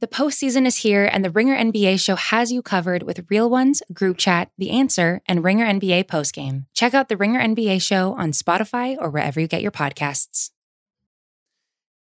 The postseason is here, and the Ringer NBA show has you covered with real ones, group chat, The Answer, and Ringer NBA postgame. Check out the Ringer NBA show on Spotify or wherever you get your podcasts.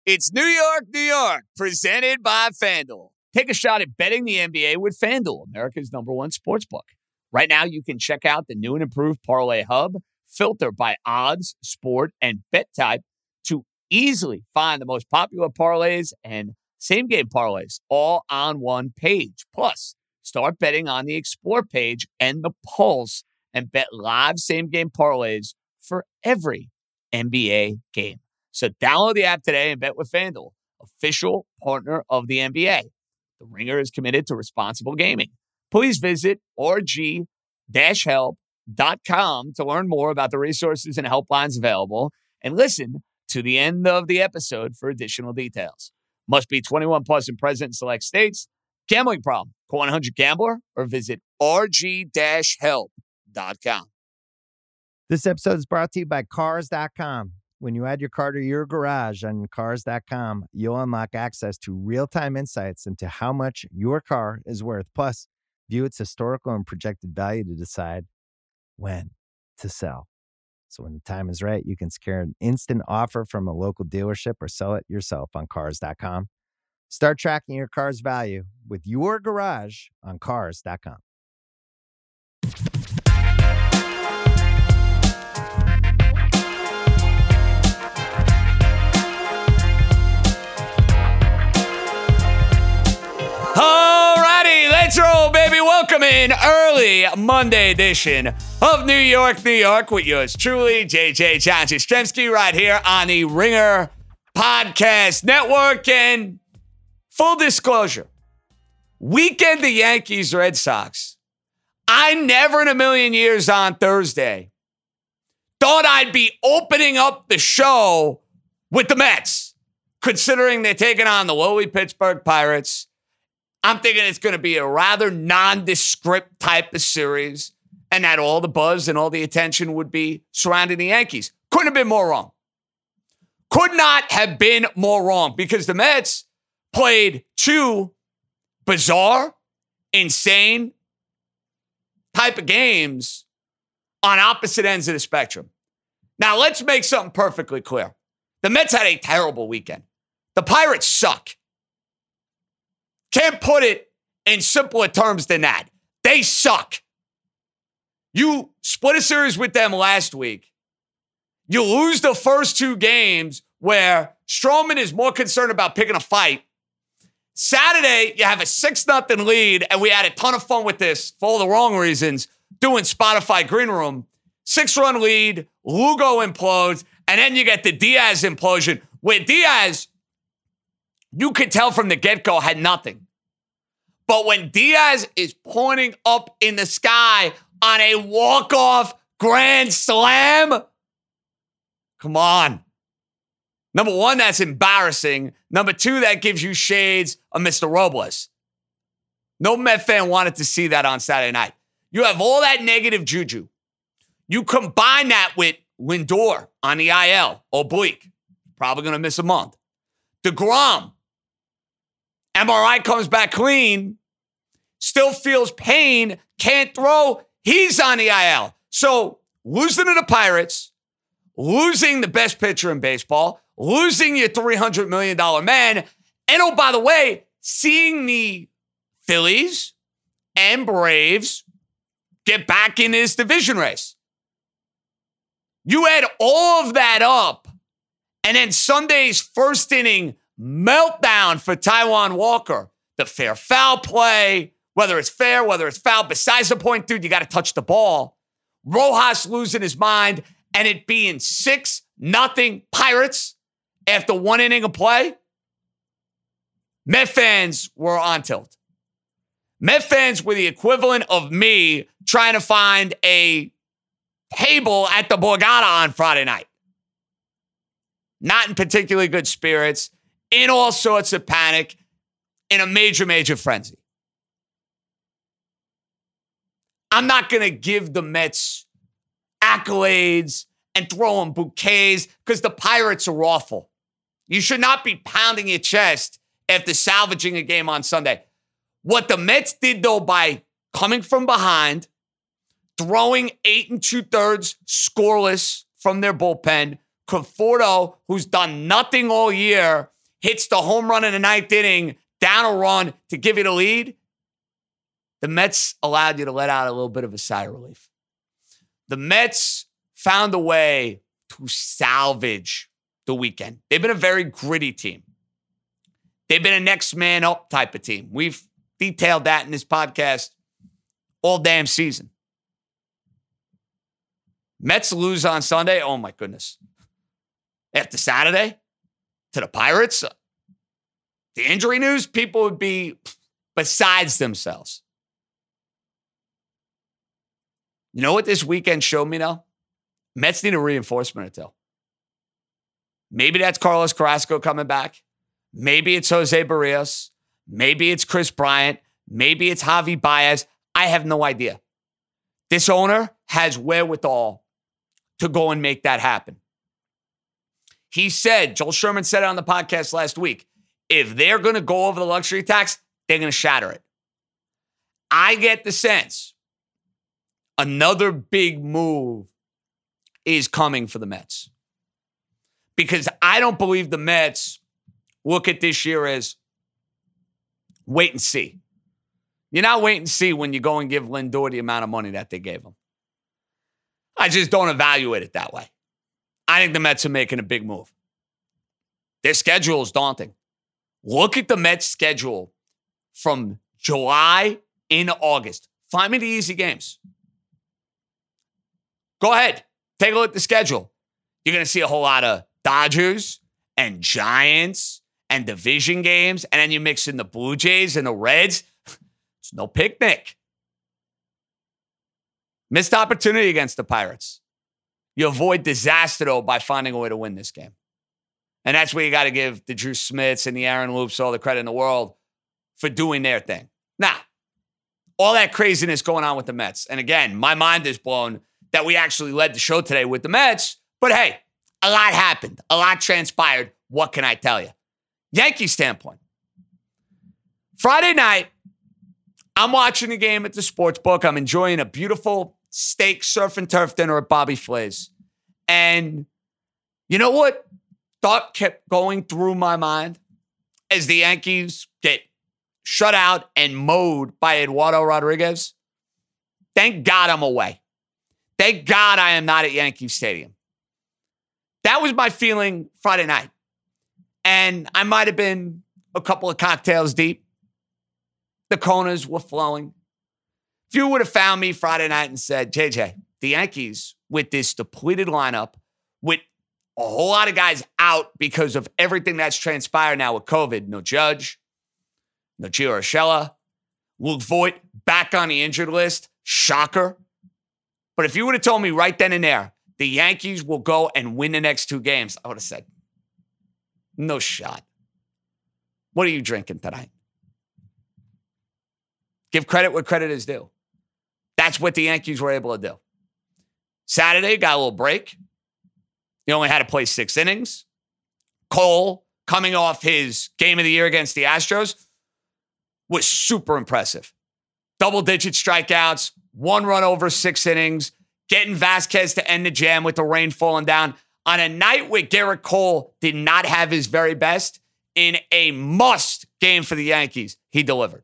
It's New York, New York, presented by FanDuel. Take a shot at betting the NBA with FanDuel, America's number one sports book. Right now, you can check out the new and improved Parlay Hub, filter by odds, sport, and bet type to easily find the most popular parlays and same game parlays all on one page. Plus, start betting on the Explore page and the Pulse and bet live same game parlays for every NBA game. So download the app today and bet with FanDuel, official partner of the NBA. The Ringer is committed to responsible gaming. Please visit rg-help.com to learn more about the resources and helplines available and listen to the end of the episode for additional details. Must be 21 plus and present in select states. Gambling problem? Call 100 Gambler or visit rg-help.com. This episode is brought to you by Cars.com. When you add your car to your garage on Cars.com, you'll unlock access to real time insights into how much your car is worth. Plus, view its historical and projected value to decide when to sell. So when the time is right, you can secure an instant offer from a local dealership or sell it yourself on cars.com. Start tracking your car's value with your garage on cars.com. In early Monday edition of New York, New York with yours truly, JJ John right here on the Ringer Podcast Network. And full disclosure, weekend the Yankees Red Sox. I never in a million years on Thursday thought I'd be opening up the show with the Mets, considering they're taking on the lowly Pittsburgh Pirates. I'm thinking it's going to be a rather nondescript type of series and that all the buzz and all the attention would be surrounding the Yankees. Couldn't have been more wrong. Could not have been more wrong because the Mets played two bizarre, insane type of games on opposite ends of the spectrum. Now, let's make something perfectly clear. The Mets had a terrible weekend. The Pirates suck. Can't put it in simpler terms than that. They suck. You split a series with them last week. You lose the first two games where Stroman is more concerned about picking a fight. Saturday, you have a 6 nothing lead, and we had a ton of fun with this for all the wrong reasons, doing Spotify Green Room. Six run lead, Lugo implodes, and then you get the Diaz implosion, where Diaz, you could tell from the get go, had nothing. But when Diaz is pointing up in the sky on a walk off grand slam, come on. Number one, that's embarrassing. Number two, that gives you shades of Mr. Robles. No Met fan wanted to see that on Saturday night. You have all that negative juju. You combine that with Lindor on the IL, oblique, probably going to miss a month. DeGrom, MRI comes back clean, still feels pain, can't throw. He's on the IL. So losing to the Pirates, losing the best pitcher in baseball, losing your $300 million man, and oh, by the way, seeing the Phillies and Braves get back in this division race. You add all of that up, and then Sunday's first inning meltdown for Taijuan Walker, the fair foul play, whether it's fair, whether it's foul, besides the point, dude, you got to touch the ball. Rojas losing his mind and it being six nothing Pirates after one inning of play. Met fans were on tilt. Met fans were the equivalent of me trying to find a table at the Borgata on Friday night. Not in particularly good spirits, in all sorts of panic, in a major, major frenzy. I'm not going to give the Mets accolades and throw them bouquets because the Pirates are awful. You should not be pounding your chest after salvaging a game on Sunday. What the Mets did, though, by coming from behind, throwing eight and two thirds scoreless from their bullpen, Conforto, who's done nothing all year, hits the home run in the ninth inning, down a run to give you the lead. The Mets allowed you to let out a little bit of a sigh of relief. The Mets found a way to salvage the weekend. They've been a very gritty team. They've been a next man up type of team. We've detailed that in this podcast all damn season. Mets lose on Sunday. Oh my goodness. After Saturday to the Pirates, the injury news, people would be besides themselves. You know what this weekend showed me now? Mets need a reinforcement or two. Maybe that's Carlos Carrasco coming back. Maybe it's Jose Berrios. Maybe it's Kris Bryant. Maybe it's Javi Baez. I have no idea. This owner has wherewithal to go and make that happen. He said, Joel Sherman said it on the podcast last week if they're going to go over the luxury tax, they're going to shatter it. I get the sense another big move is coming for the Mets. Because I don't believe the Mets look at this year as wait and see. You're not wait and see when you go and give Lindor the amount of money that they gave him. I just don't evaluate it that way. I think the Mets are making a big move. Their schedule is daunting. Look at the Mets schedule from July in August. Find me the easy games. Go ahead. Take a look at the schedule. You're going to see a whole lot of Dodgers and Giants and division games. And then you mix in the Blue Jays and the Reds. It's no picnic. Missed opportunity against the Pirates. You avoid disaster, though, by finding a way to win this game. And that's where you got to give the Drew Smiths and the Aaron Loops all the credit in the world for doing their thing. Now, all that craziness going on with the Mets. And again, my mind is blown that we actually led the show today with the Mets. But hey, a lot happened, a lot transpired. What can I tell you? Yankee standpoint. Friday night, I'm watching the game at the sports book. I'm enjoying a beautiful steak surf and turf dinner at Bobby Flay's. And you know what? Thought kept going through my mind as the Yankees get shut out and mowed by Eduardo Rodriguez. Thank God I'm away. Thank God I am not at Yankee Stadium. That was my feeling Friday night. And I might have been a couple of cocktails deep. The Konas were flowing. If you would have found me Friday night and said, JJ, the Yankees with this depleted lineup, with a whole lot of guys out because of everything that's transpired now with COVID, no Judge, no Gio Urshela, Luke Voit back on the injured list, shocker. But if you would have told me right then and there, the Yankees will go and win the next two games, I would have said, no shot. What are you drinking tonight? Give credit where credit is due. That's what the Yankees were able to do. Saturday, got a little break. He only had to play six innings. Cole, coming off his game of the year against the Astros, was super impressive. Double digit strikeouts, one run over six innings, getting Vazquez to end the jam with the rain falling down on a night where Gerrit Cole did not have his very best in a must game for the Yankees. He delivered.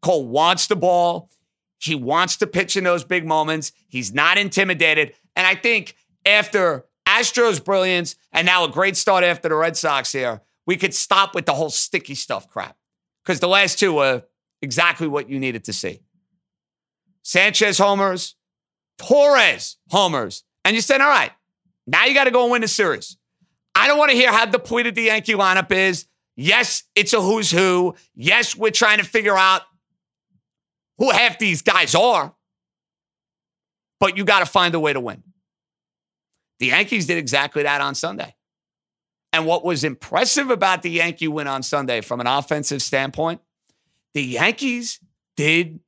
Cole wants the ball. He wants to pitch in those big moments. He's not intimidated. And I think after Astros' brilliance and now a great start after the Red Sox here, we could stop with the whole sticky stuff crap. Because the last two were exactly what you needed to see. Sanchez homers, Torres homers. And you said, all right, now you got to go and win the series. I don't want to hear how depleted the Yankee lineup is. Yes, it's a who's who. Yes, we're trying to figure out who half these guys are, but you got to find a way to win. The Yankees did exactly that on Sunday. And what was impressive about the Yankee win on Sunday from an offensive standpoint, the Yankees did,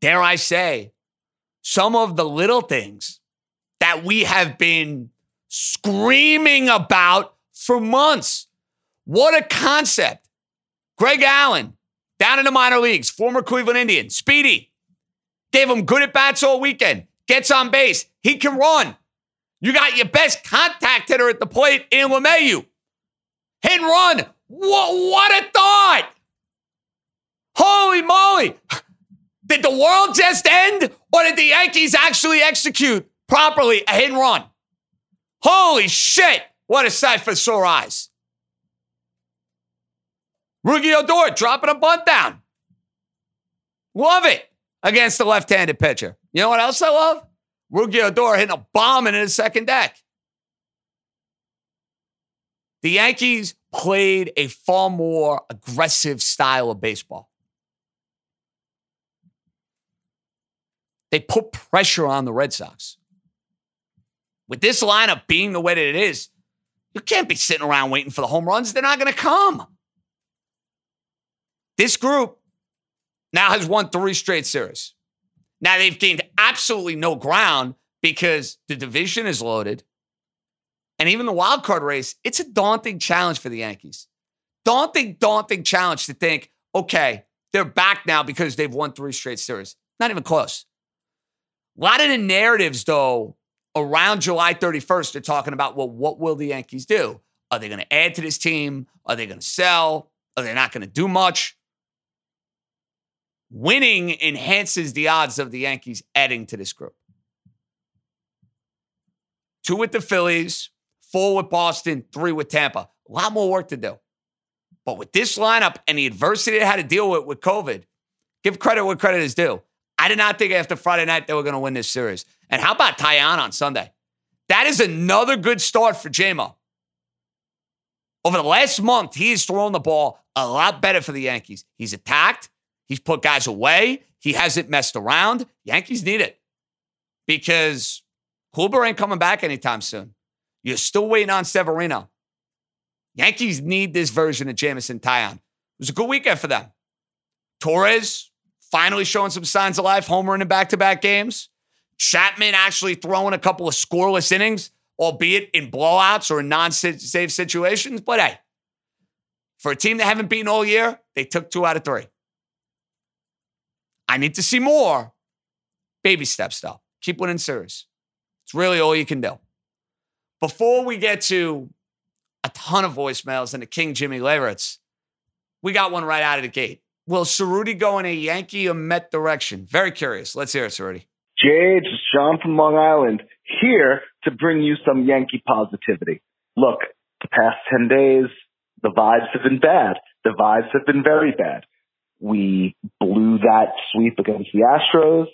dare I say, some of the little things that we have been screaming about for months. What a concept. Greg Allen, down in the minor leagues, former Cleveland Indian, speedy, gave him good at bats all weekend, gets on base. He can run. You got your best contact hitter at the plate in LeMahieu. Hit and run. What, what a thought! Holy moly! Did the world just end, or did the Yankees actually execute properly a hit and run? Holy shit! What a sight for sore eyes. Rougned Odor dropping a bunt down. Love it against the left-handed pitcher. You know what else I love? Rougned Odor hitting a bomb in his second deck. The Yankees played a far more aggressive style of baseball. They put pressure on the Red Sox. With this lineup being the way that it is, you can't be sitting around waiting for the home runs. They're not going to come. This group now has won three straight series. Now they've gained absolutely no ground because the division is loaded. And even the wild card race, it's a daunting challenge for the Yankees. Daunting, daunting challenge to think, okay, they're back now because they've won three straight series. Not even close. A lot of the narratives, though, around July 31st are talking about, well, what will the Yankees do? Are they going to add to this team? Are they going to sell? Are they not going to do much? Winning enhances the odds of the Yankees adding to this group. Two with the Phillies, four with Boston, three with Tampa. A lot more work to do. But with this lineup and the adversity they had to deal with with COVID, give credit where credit is due. I did not think after Friday night they were going to win this series. And how about Taillon on Sunday? That is another good start for JMO. Over the last month, he has thrown the ball a lot better for the Yankees. He's attacked, he's put guys away, he hasn't messed around. Yankees need it because Kluber ain't coming back anytime soon. You're still waiting on Severino. Yankees need this version of Jameson Taillon. It was a good weekend for them. Torres finally showing some signs of life, homer in back to back games. Chapman actually throwing a couple of scoreless innings, albeit in blowouts or in non save situations. But hey, for a team that haven't beaten all year, they took two out of three. I need to see more. Baby steps, though. Keep winning series. It's really all you can do. Before we get to a ton of voicemails and the King Jimmy Leyritz, we got one right out of the gate. Will Cerruti go in a Yankee or Met direction? Very curious. Let's hear it, Cerruti. Jade, it's Sean from Long Island, here to bring you some Yankee positivity. Look, the past 10 days, the vibes have been bad. The vibes have been very bad. We blew that sweep against the Astros.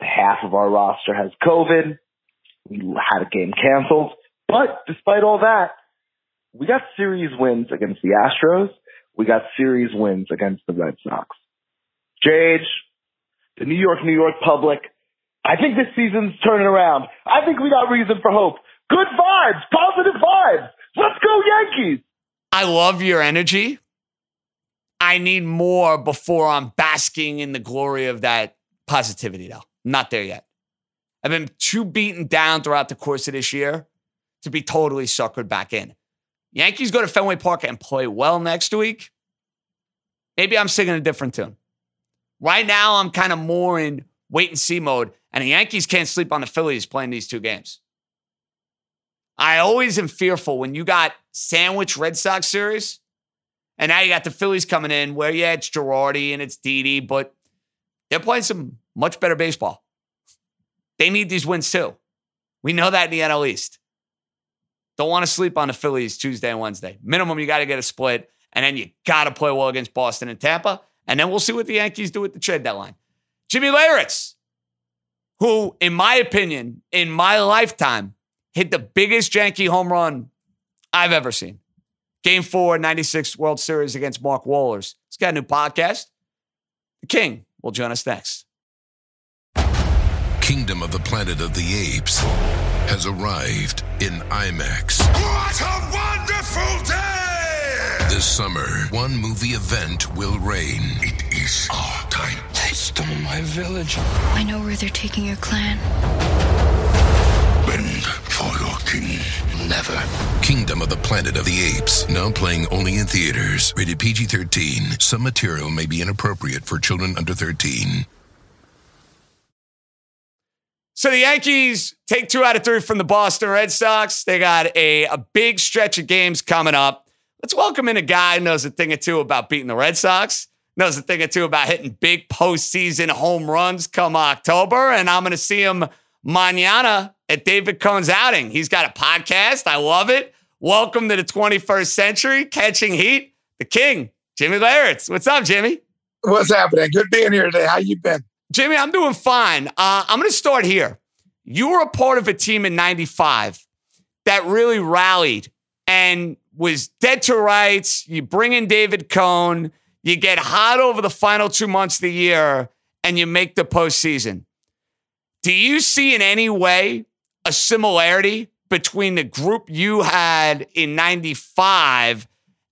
Half of our roster has COVID. We had a game canceled. But despite all that, we got series wins against the Astros we got series wins against the Red Sox. Jage, the New York, New York public, I think this season's turning around. I think we got reason for hope. Good vibes, positive vibes. Let's go Yankees. I love your energy. I need more before I'm basking in the glory of that positivity, though. Not there yet. I've been too beaten down throughout the course of this year to be totally suckered back in. Yankees go to Fenway Park and play well next week, maybe I'm singing a different tune. Right now, I'm kind of more in wait and see mode, and the Yankees can't sleep on the Phillies playing these two games. I always am fearful when you got sandwich Red Sox series, and now you got the Phillies coming in where, yeah, it's Girardi and it's Didi, but they're playing some much better baseball. They need these wins too. We know that in the NL East. Don't want to sleep on the Phillies Tuesday and Wednesday. Minimum, you got to get a split, and then you got to play well against Boston and Tampa, and then we'll see what the Yankees do at the trade deadline. Jimmy Leyritz, who, in my opinion, in my lifetime, hit the biggest Yankee home run I've ever seen. Game four, 96 World Series against Mark Wohlers. He's got a new podcast. The King will join us next. Kingdom of the Planet of the Apes has arrived in IMAX. What a wonderful day! This summer, one movie event will reign. It is our time. They stole my village. I know where they're taking your clan. Bend for your Talking, never. Kingdom of the Planet of the Apes, now playing only in theaters. Rated PG 13. Some material may be inappropriate for children under 13. So the Yankees take two out of three from the Boston Red Sox. They got a, a big stretch of games coming up. Let's welcome in a guy who knows a thing or two about beating the Red Sox, knows a thing or two about hitting big postseason home runs come October. And I'm going to see him manana at David Cone's outing. He's got a podcast. I love it. Welcome to the 21st century, catching heat. The king, Jimmy Leyritz. What's up, Jimmy? What's happening? Good being here today. How you been? Jimmy, I'm doing fine. Uh, I'm going to start here. You were a part of a team in 95 that really rallied and was dead to rights. You bring in David Cone, you get hot over the final two months of the year, and you make the postseason. Do you see in any way a similarity between the group you had in 95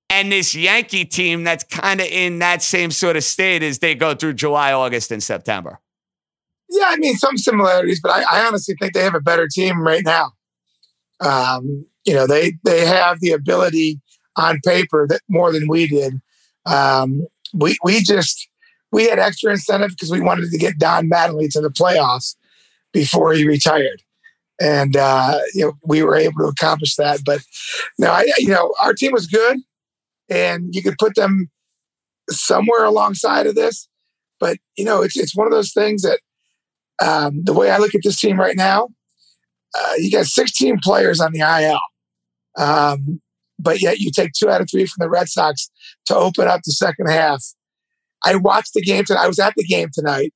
and this Yankee team that's kind of in that same sort of state as they go through July, August, and September? Yeah, I mean some similarities, but I, I honestly think they have a better team right now. Um, you know, they they have the ability on paper that more than we did. Um, we we just we had extra incentive because we wanted to get Don Mattingly to the playoffs before he retired, and uh, you know we were able to accomplish that. But no, I, you know our team was good, and you could put them somewhere alongside of this. But you know, it's it's one of those things that um, the way I look at this team right now, uh, you got 16 players on the IL. Um, but yet you take two out of three from the Red Sox to open up the second half. I watched the game tonight. I was at the game tonight.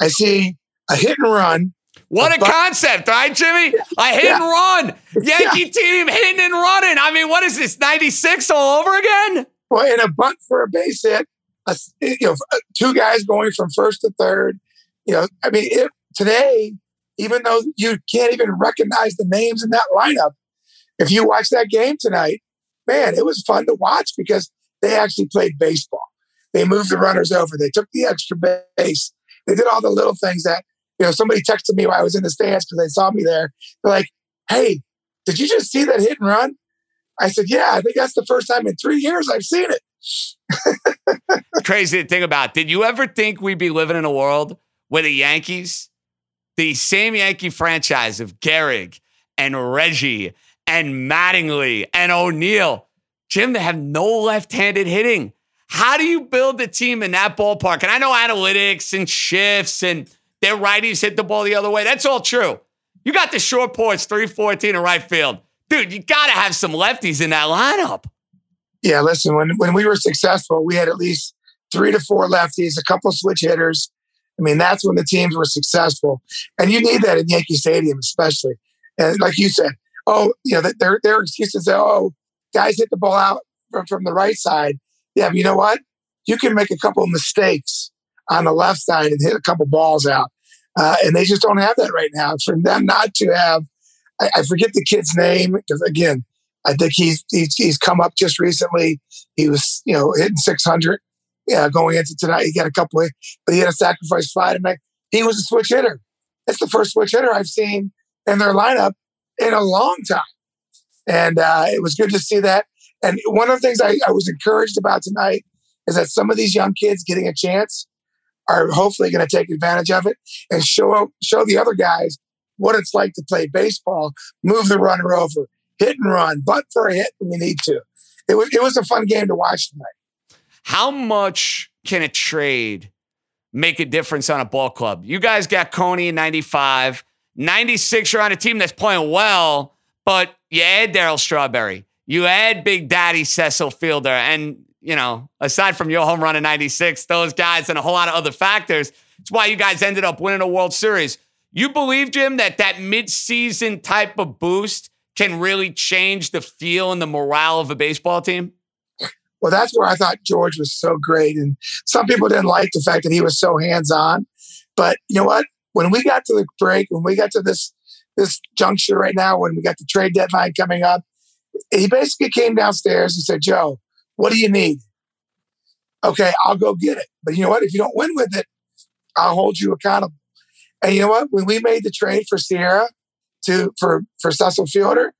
I see a hit and run. What a, concept, right, Jimmy? A hit Yeah. and run. Yankee team hitting and running. I mean, what is this, 96 all over again? Well, and a bunt for a base hit. A, you know, uh, two guys going from first to third. You know, I mean, it, today, even though you can't even recognize the names in that lineup, if you watch that game tonight, man, it was fun to watch because they actually played baseball. They moved the runners over. They took the extra base. They did all the little things that, you know, somebody texted me while I was in the stands because they saw me there. They're like, hey, did you just see that hit and run? I said, yeah, I think that's the first time in three years I've seen it. Crazy to think about. Did you ever think we'd be living in a world where the Yankees, the same Yankee franchise of Gehrig and Reggie and Mattingly and O'Neill, Jim, they have no left-handed hitting. How do you build a team in that ballpark? And I know analytics and shifts and their righties hit the ball the other way. That's all true. You got the short porch, 314 in right field. Dude, you got to have some lefties in that lineup. Yeah, listen, when when we were successful, we had at least three to four lefties, a couple switch hitters. I mean, that's when the teams were successful, and you need that in Yankee Stadium, especially. And like you said, oh, you know, their their excuses are, oh, guys hit the ball out from, from the right side. Yeah, but you know what? You can make a couple of mistakes on the left side and hit a couple balls out, uh, and they just don't have that right now. For them not to have, I, I forget the kid's name because again, I think he's, he's he's come up just recently. He was you know hitting 600 yeah, going into tonight. He got a couple of, but he had a sacrifice fly tonight. He was a switch hitter. It's the first switch hitter I've seen in their lineup in a long time, and uh, it was good to see that. And one of the things I, I was encouraged about tonight is that some of these young kids getting a chance are hopefully going to take advantage of it and show show the other guys what it's like to play baseball, move the runner over, hit and run, butt for a hit when you need to. It was it was a fun game to watch tonight. How much can a trade make a difference on a ball club? You guys got Coney in 95. 96, you're on a team that's playing well, but you add Daryl Strawberry. You add Big Daddy Cecil Fielder. And, you know, aside from your home run in 96, those guys and a whole lot of other factors, it's why you guys ended up winning a World Series. You believe, Jim, that that midseason type of boost can really change the feel and the morale of a baseball team? Well, that's where I thought George was so great. And some people didn't like the fact that he was so hands on. But you know what? When we got to the break, when we got to this this juncture right now, when we got the trade deadline coming up, he basically came downstairs and said, Joe, what do you need? Okay, I'll go get it. But you know what? If you don't win with it, I'll hold you accountable. And you know what? When we made the trade for Sierra to for for Cecil Fielder,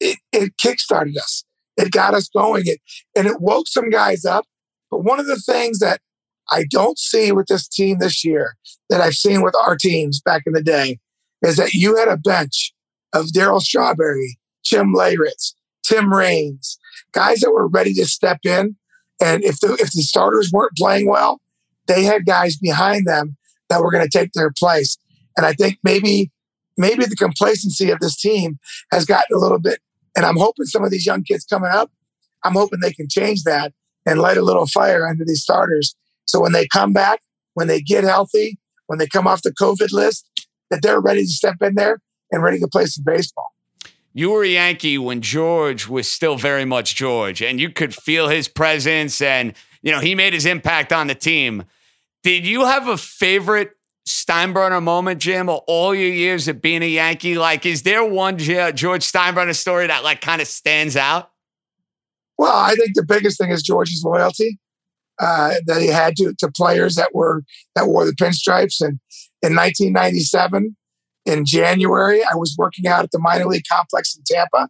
it, it kickstarted us. It got us going. It and it woke some guys up. But one of the things that I don't see with this team this year that I've seen with our teams back in the day is that you had a bench of Daryl Strawberry, Jim Leyritz, Tim Raines, guys that were ready to step in. And if the if the starters weren't playing well, they had guys behind them that were going to take their place. And I think maybe maybe the complacency of this team has gotten a little bit. And I'm hoping some of these young kids coming up, I'm hoping they can change that and light a little fire under these starters. So when they come back, when they get healthy, when they come off the COVID list, that they're ready to step in there and ready to play some baseball. You were a Yankee when George was still very much George, and you could feel his presence, and you know he made his impact on the team. Did you have a favorite Steinbrenner moment, Jim, or all your years of being a Yankee? Like, is there one George Steinbrenner story that like kind of stands out? Well, I think the biggest thing is George's loyalty uh, that he had to to players that were that wore the pinstripes. And in 1997, in January, I was working out at the minor league complex in Tampa,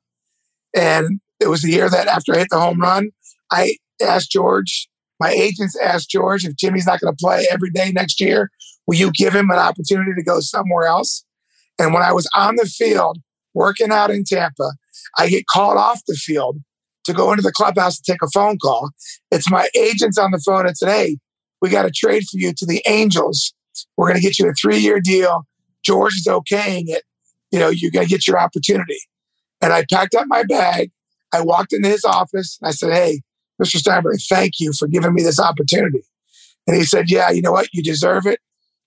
and it was the year that after I hit the home run, I asked George. My agents asked George if Jimmy's not going to play every day next year, will you give him an opportunity to go somewhere else? And when I was on the field working out in Tampa, I get called off the field to go into the clubhouse to take a phone call. It's my agents on the phone and said, Hey, we got a trade for you to the Angels. We're going to get you a three year deal. George is okaying it. You know, you're going to get your opportunity. And I packed up my bag. I walked into his office and I said, Hey, Mr. Steinberg, thank you for giving me this opportunity. And he said, Yeah, you know what? You deserve it.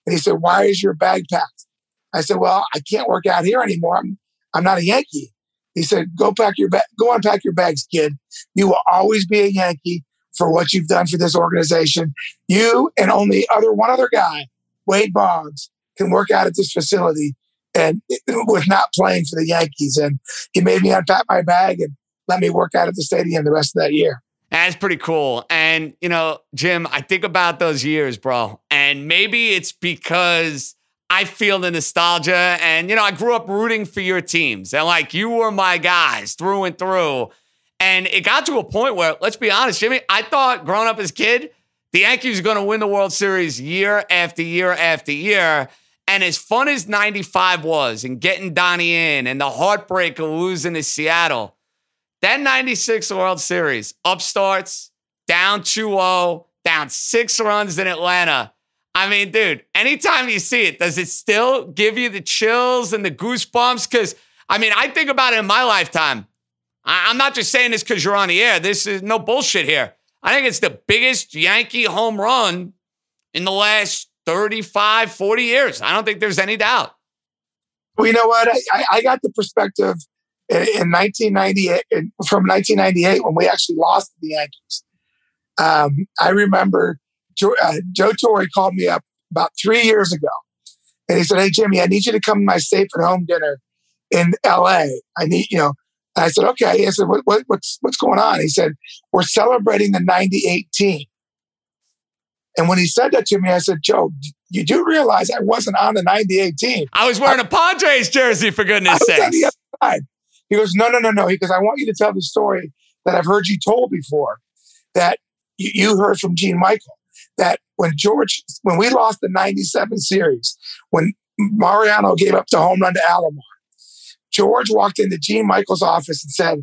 And he said, Why is your bag packed? I said, Well, I can't work out here anymore. I'm, I'm not a Yankee. He said, "Go pack your bag. Go unpack your bags, kid. You will always be a Yankee for what you've done for this organization. You and only other one other guy, Wade Boggs, can work out at this facility and was not playing for the Yankees. And he made me unpack my bag and let me work out at the stadium the rest of that year. That's pretty cool. And, you know, Jim, I think about those years, bro. And maybe it's because I feel the nostalgia. And, you know, I grew up rooting for your teams. And like you were my guys through and through. And it got to a point where, let's be honest, Jimmy, I thought growing up as a kid, the Yankees were going to win the World Series year after year after year. And as fun as 95 was and getting Donnie in and the heartbreak of losing to Seattle, that 96 World Series, upstarts, down 2 0, down six runs in Atlanta I mean, dude, anytime you see it, does it still give you the chills and the goosebumps? Because, I mean, I think about it in my lifetime. I- am not just saying this because you're on the air. This is no bullshit here. I think it's the biggest Yankee home run in the last 35, 40 years. I don't think there's any doubt. Well, you know what? I, I got the perspective in, in 1998, in, from 1998 when we actually lost the Yankees. Um, I remember Joe, uh, Joe Torre called me up about three years ago, and he said, "Hey Jimmy, I need you to come to my safe at home dinner in L.A. I need you know." I said, "Okay." I said, what, what, "What's what's going on?" He said, "We're celebrating the '98 team." And when he said that to me, I said, "Joe, you do realize I wasn't on the '98 team. I was wearing I, a Padres jersey, for goodness' sake." He goes, "No, no, no, no." He goes, "I want you to tell the story that I've heard you told before, that you, you heard from Gene Michael." that when George, when we lost the 97 series, when Mariano gave up the home run to Alomar, George walked into Gene Michael's office and said,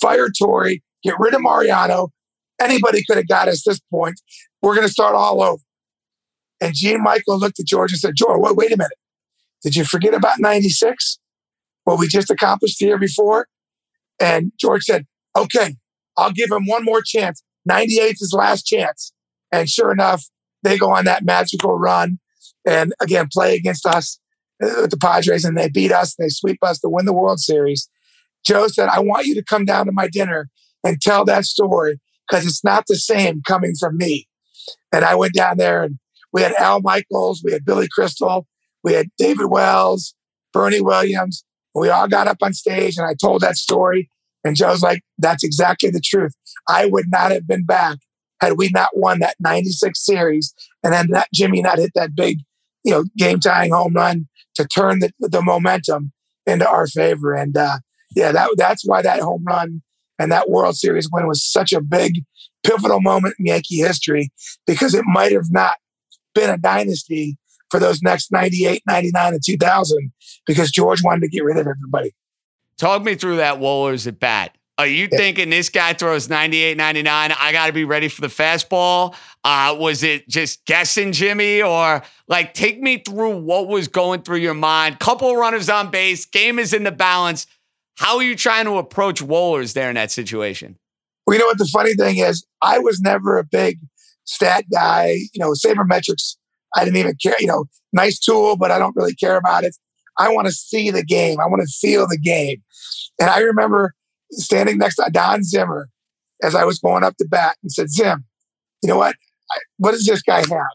fire Torre, get rid of Mariano. Anybody could have got us this point. We're going to start all over. And Gene Michael looked at George and said, George, wait, wait a minute. Did you forget about 96? What we just accomplished the year before? And George said, okay, I'll give him one more chance. 98 is his last chance. And sure enough, they go on that magical run and again play against us with uh, the Padres and they beat us. They sweep us to win the World Series. Joe said, I want you to come down to my dinner and tell that story because it's not the same coming from me. And I went down there and we had Al Michaels, we had Billy Crystal, we had David Wells, Bernie Williams. We all got up on stage and I told that story. And Joe's like, that's exactly the truth. I would not have been back had we not won that 96 series and then that Jimmy not hit that big, you know, game tying home run to turn the, the momentum into our favor. And, uh, yeah, that that's why that home run and that World Series win was such a big pivotal moment in Yankee history because it might have not been a dynasty for those next 98, 99, and 2000 because George wanted to get rid of everybody. Talk me through that Wohlers at bat. Are you yeah. thinking this guy throws 98, 99? I got to be ready for the fastball. Uh, was it just guessing, Jimmy? Or like, take me through what was going through your mind. Couple runners on base, game is in the balance. How are you trying to approach Wohlers there in that situation? Well, you know what the funny thing is? I was never a big stat guy. You know, sabermetrics, I didn't even care. You know, nice tool, but I don't really care about it. I want to see the game. I want to feel the game. And I remember standing next to Don Zimmer as I was going up to bat and said, Zim, you know what? What does this guy have?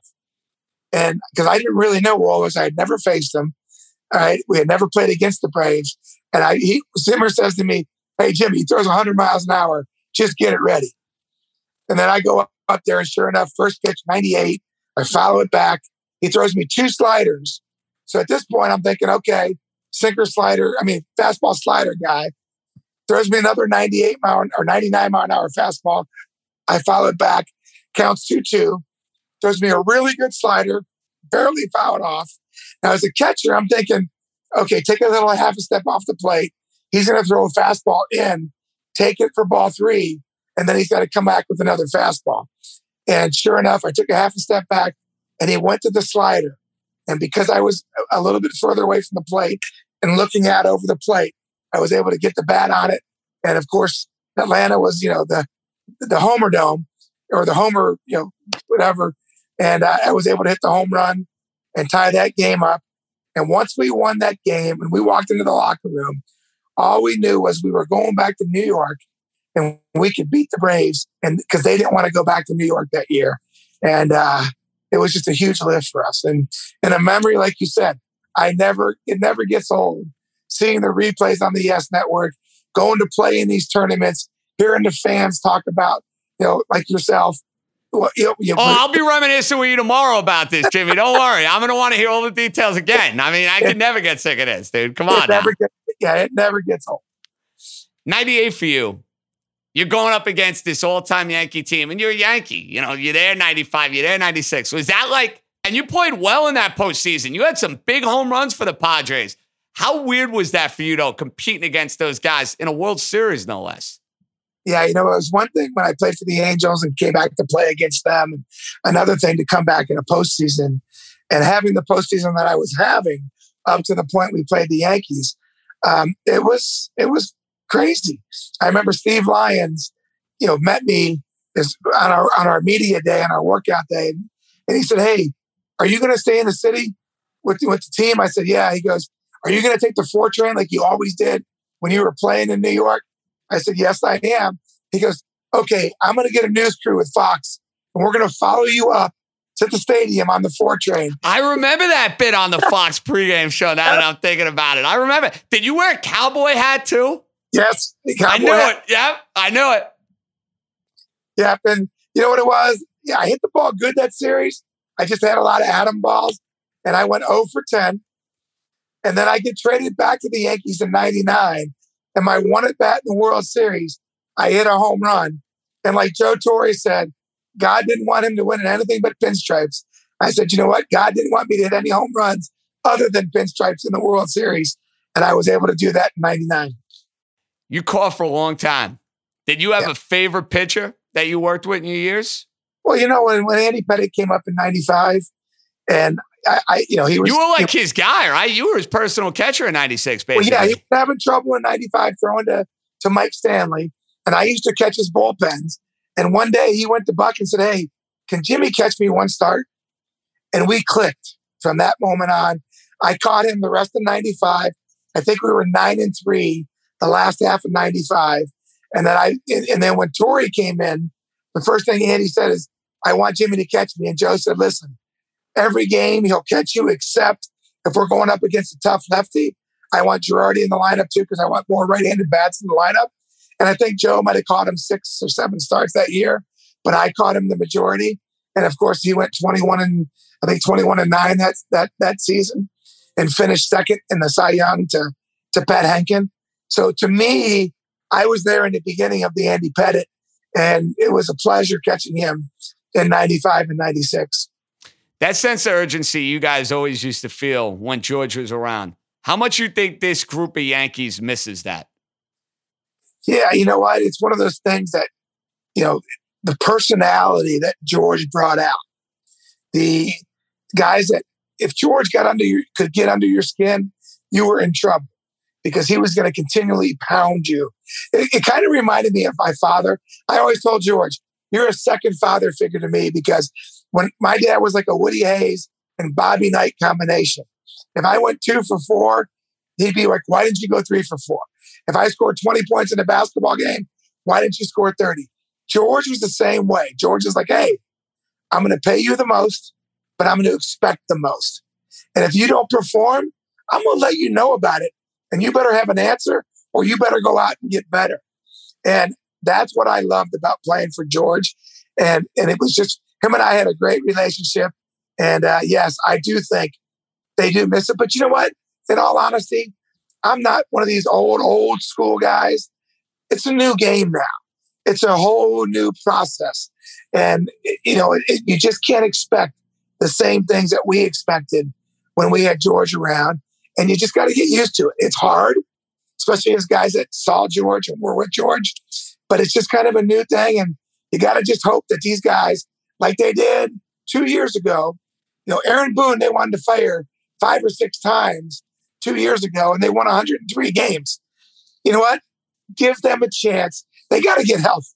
And because I didn't really know Wohlers, I had never faced him. All right. We had never played against the Braves. And I, he, Zimmer says to me, Hey, Jimmy, he throws 100 miles an hour. Just get it ready. And then I go up, up there, and sure enough, first pitch, 98. I follow it back. He throws me two sliders. So at this point, I'm thinking, okay, sinker slider, I mean, fastball slider guy throws me another 98 mile or 99 mile an hour fastball. I follow it back, counts 2 2, throws me a really good slider, barely fouled off. Now, as a catcher, I'm thinking, okay, take a little half a step off the plate. He's going to throw a fastball in, take it for ball three, and then he's got to come back with another fastball. And sure enough, I took a half a step back and he went to the slider. And because I was a little bit further away from the plate and looking out over the plate, I was able to get the bat on it. And of course, Atlanta was, you know, the the Homer Dome or the Homer, you know, whatever. And uh, I was able to hit the home run and tie that game up. And once we won that game and we walked into the locker room, all we knew was we were going back to New York and we could beat the Braves and because they didn't want to go back to New York that year. And uh, it was just a huge lift for us. And and a memory, like you said, I never it never gets old. Seeing the replays on the Yes Network, going to play in these tournaments, hearing the fans talk about, you know, like yourself, well, you, you, oh, I'll be reminiscing with you tomorrow about this, Jimmy. Don't worry. I'm going to want to hear all the details again. I mean, I can never get sick of this, dude. Come on. It gets, yeah, it never gets old. 98 for you. You're going up against this all time Yankee team, and you're a Yankee. You know, you're there 95, you're there 96. Was that like, and you played well in that postseason. You had some big home runs for the Padres. How weird was that for you, though, competing against those guys in a World Series, no less? Yeah, you know, it was one thing when I played for the Angels and came back to play against them. And another thing to come back in a postseason and having the postseason that I was having up to the point we played the Yankees. Um, it was it was crazy. I remember Steve Lyons, you know, met me on our on our media day on our workout day, and he said, "Hey, are you going to stay in the city with with the team?" I said, "Yeah." He goes, "Are you going to take the four train like you always did when you were playing in New York?" I said, Yes, I am. He goes, Okay, I'm going to get a news crew with Fox and we're going to follow you up to the stadium on the four train. I remember that bit on the Fox pregame show now that I'm thinking about it. I remember. Did you wear a cowboy hat too? Yes. I knew hat. it. Yep. I knew it. Yep. And you know what it was? Yeah, I hit the ball good that series. I just had a lot of at 'em balls and I went 0 for 10. And then I get traded back to the Yankees in 99 and my one at bat in the World Series, I hit a home run. And like Joe Torre said, God didn't want him to win in anything but pinstripes. I said, you know what? God didn't want me to hit any home runs other than pinstripes in the World Series. And I was able to do that in 99. You caught for a long time. Did you have yeah. a favorite pitcher that you worked with in your years? Well, you know, when, when Andy Pettitte came up in 95, and I, I, you know, he was. You were like his guy, right? You were his personal catcher in '96, basically. Well, yeah, he was having trouble in '95 throwing to to Mike Stanley, and I used to catch his bullpens. And one day he went to Buck and said, "Hey, can Jimmy catch me one start?" And we clicked from that moment on. I caught him the rest of '95. I think we were nine and three the last half of '95, and then I and then when Torre came in, the first thing Andy said is, "I want Jimmy to catch me," and Joe said, "Listen." Every game. He'll catch you, except if we're going up against a tough lefty. I want Girardi in the lineup too because I want more right-handed bats in the lineup. And I think Joe might have caught him six or seven starts that year, but I caught him the majority. And of course, he went 21 and I think 21 and nine that that that season, and finished second in the Cy Young to to Pat Hentgen. So to me, I was there in the beginning of the Andy Pettitte, and it was a pleasure catching him in 95 and 96. That sense of urgency you guys always used to feel when George was around. How much you think this group of Yankees misses that? Yeah, you know what? It's one of those things that, you know, the personality that George brought out, the guys that if George got under your could get under your skin, you were in trouble because he was going to continually pound you. It, it kind of reminded me of my father. I always told George, "You're a second father figure to me because when my dad was like a Woody Hayes and Bobby Knight combination. If I went two for four, he'd be like, "Why didn't you go three for four? If I scored 20 points in a basketball game, why didn't you score 30? George was the same way. George is like, hey, I'm going to pay you the most, but I'm going to expect the most. And if you don't perform, I'm going to let you know about it. And you better have an answer or you better go out and get better. And that's what I loved about playing for George. And, and it was just him and I had a great relationship. And uh, yes, I do think they do miss it. But you know what? In all honesty, I'm not one of these old, old school guys. It's a new game now. It's a whole new process. And, you know, it, it, you just can't expect the same things that we expected when we had George around. And you just got to get used to it. It's hard, especially as guys that saw George and were with George. But it's just kind of a new thing. And you got to just hope that these guys, like they did two years ago, you know, Aaron Boone, they wanted to fire five or six times two years ago and they won 103 games. You know what? Give them a chance. They got to get healthy.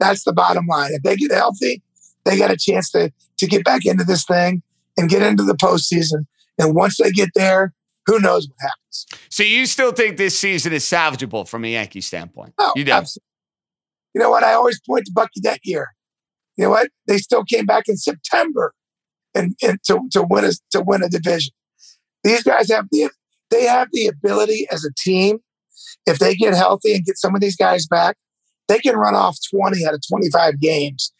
That's the bottom line. If they get healthy, they got a chance to, to get back into this thing and get into the postseason. And once they get there, who knows what happens. So you still think this season is salvageable from a Yankee standpoint? Oh, you do. Absolutely. You know what? I always point to Bucky that year. You know what? They still came back in September and, and to, to win a to win a division. These guys have the they have the ability as a team, if they get healthy and get some of these guys back, they can run off 20 out of 25 games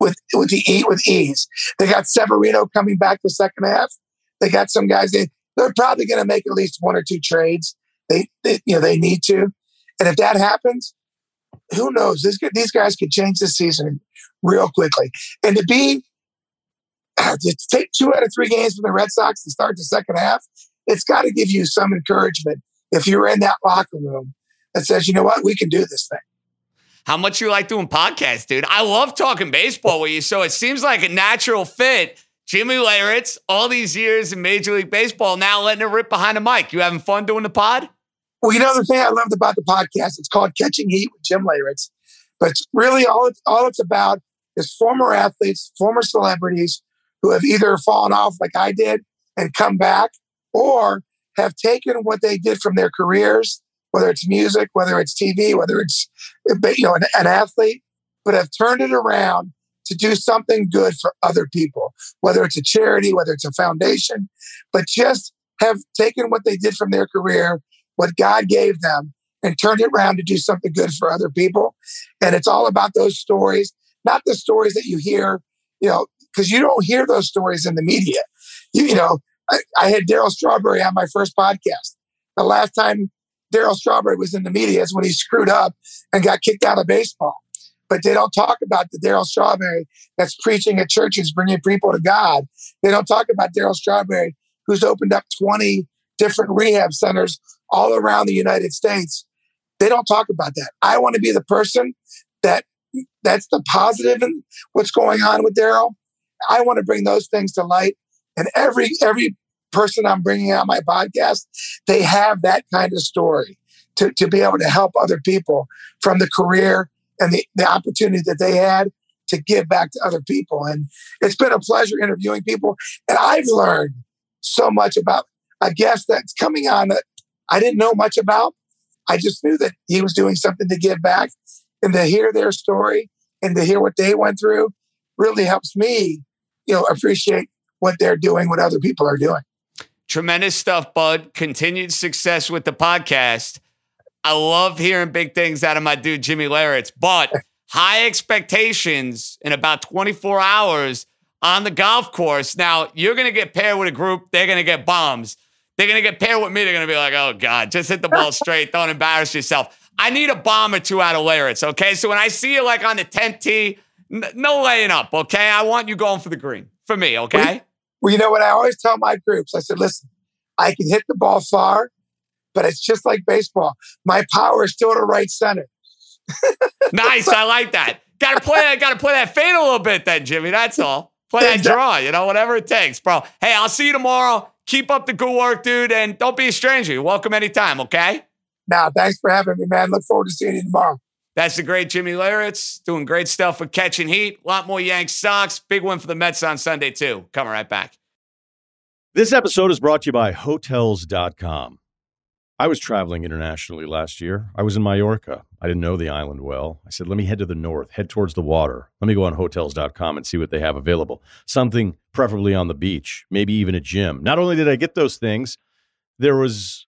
with with the eat with ease. They got Severino coming back the second half. They got some guys. They they're probably going to make at least one or two trades. They, they, you know they need to, and if that happens, who knows? These guys could change the season real quickly. And to be uh, to take two out of three games from the Red Sox to start the second half it's got to give you some encouragement if you're in that locker room that says, you know what, we can do this thing. How much you like doing podcasts, dude? I love talking baseball with you. So it seems like a natural fit. Jimmy Leyritz, all these years in Major League Baseball, now letting it rip behind the mic. You having fun doing the pod? Well, you know the thing I loved about the podcast, it's called Catching Heat with Jim Leyritz. But it's really all it's all it's about is former athletes, former celebrities who have either fallen off like I did and come back, or have taken what they did from their careers, whether it's music, whether it's TV, whether it's you know an, an athlete, but have turned it around to do something good for other people, whether it's a charity, whether it's a foundation, but just have taken what they did from their career, what God gave them, and turned it around to do something good for other people. And it's all about those stories, not the stories that you hear, you know, because you don't hear those stories in the media. You, you know, I, I had Daryl Strawberry on my first podcast. The last time Daryl Strawberry was in the media is when he screwed up and got kicked out of baseball. But they don't talk about the Daryl Strawberry that's preaching at churches, bringing people to God. They don't talk about Daryl Strawberry, who's opened up 20 different rehab centers all around the United States. They don't talk about that. I want to be the person that that's the positive in what's going on with Daryl. I want to bring those things to light and every every person I'm bringing on my podcast, they have that kind of story to, to be able to help other people from the career and the, the opportunity that they had to give back to other people. And it's been a pleasure interviewing people. And I've learned so much about a guest that's coming on that I didn't know much about. I just knew that he was doing something to give back and to hear their story and to hear what they went through really helps me, you know, appreciate what they're doing, what other people are doing. Tremendous stuff, Bud. Continued success with the podcast. I love hearing big things out of my dude, Jimmy Leyritz, but high expectations in about 24 hours on the golf course. Now, you're going to get paired with a group, they're going to get bombs. They're going to get paired with me. They're going to be like, oh, God, just hit the ball straight. Don't embarrass yourself. I need a bomb or two out of Leyritz, okay? So when I see you like on the 10th tee, n- no laying up, okay? I want you going for the green for me, okay? Well, you know what I always tell my groups? I said, listen, I can hit the ball far, but it's just like baseball. My power is still to right center. nice. I like that. Got to play. I Got to play that fade a little bit, then, Jimmy. That's all. Play that draw. You know, whatever it takes, bro. Hey, I'll see you tomorrow. Keep up the good work, dude, and don't be a stranger. You're welcome anytime. Okay. Now, thanks for having me, man. Look forward to seeing you tomorrow. That's the great Jimmy Leyritz doing great stuff with catching heat. A lot more Yanks Sox. Big win for the Mets on Sunday too. Coming right back. This episode is brought to you by Hotels.com. I was traveling internationally last year. I was in Mallorca. I didn't know the island well. I said, let me head to the north, head towards the water. Let me go on hotels.com and see what they have available. Something preferably on the beach, maybe even a gym. Not only did I get those things, there was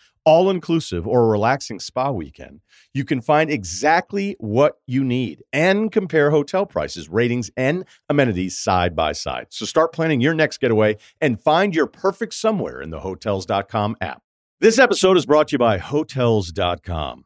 all inclusive or a relaxing spa weekend, you can find exactly what you need and compare hotel prices, ratings, and amenities side by side. So start planning your next getaway and find your perfect somewhere in the hotels.com app. This episode is brought to you by hotels.com.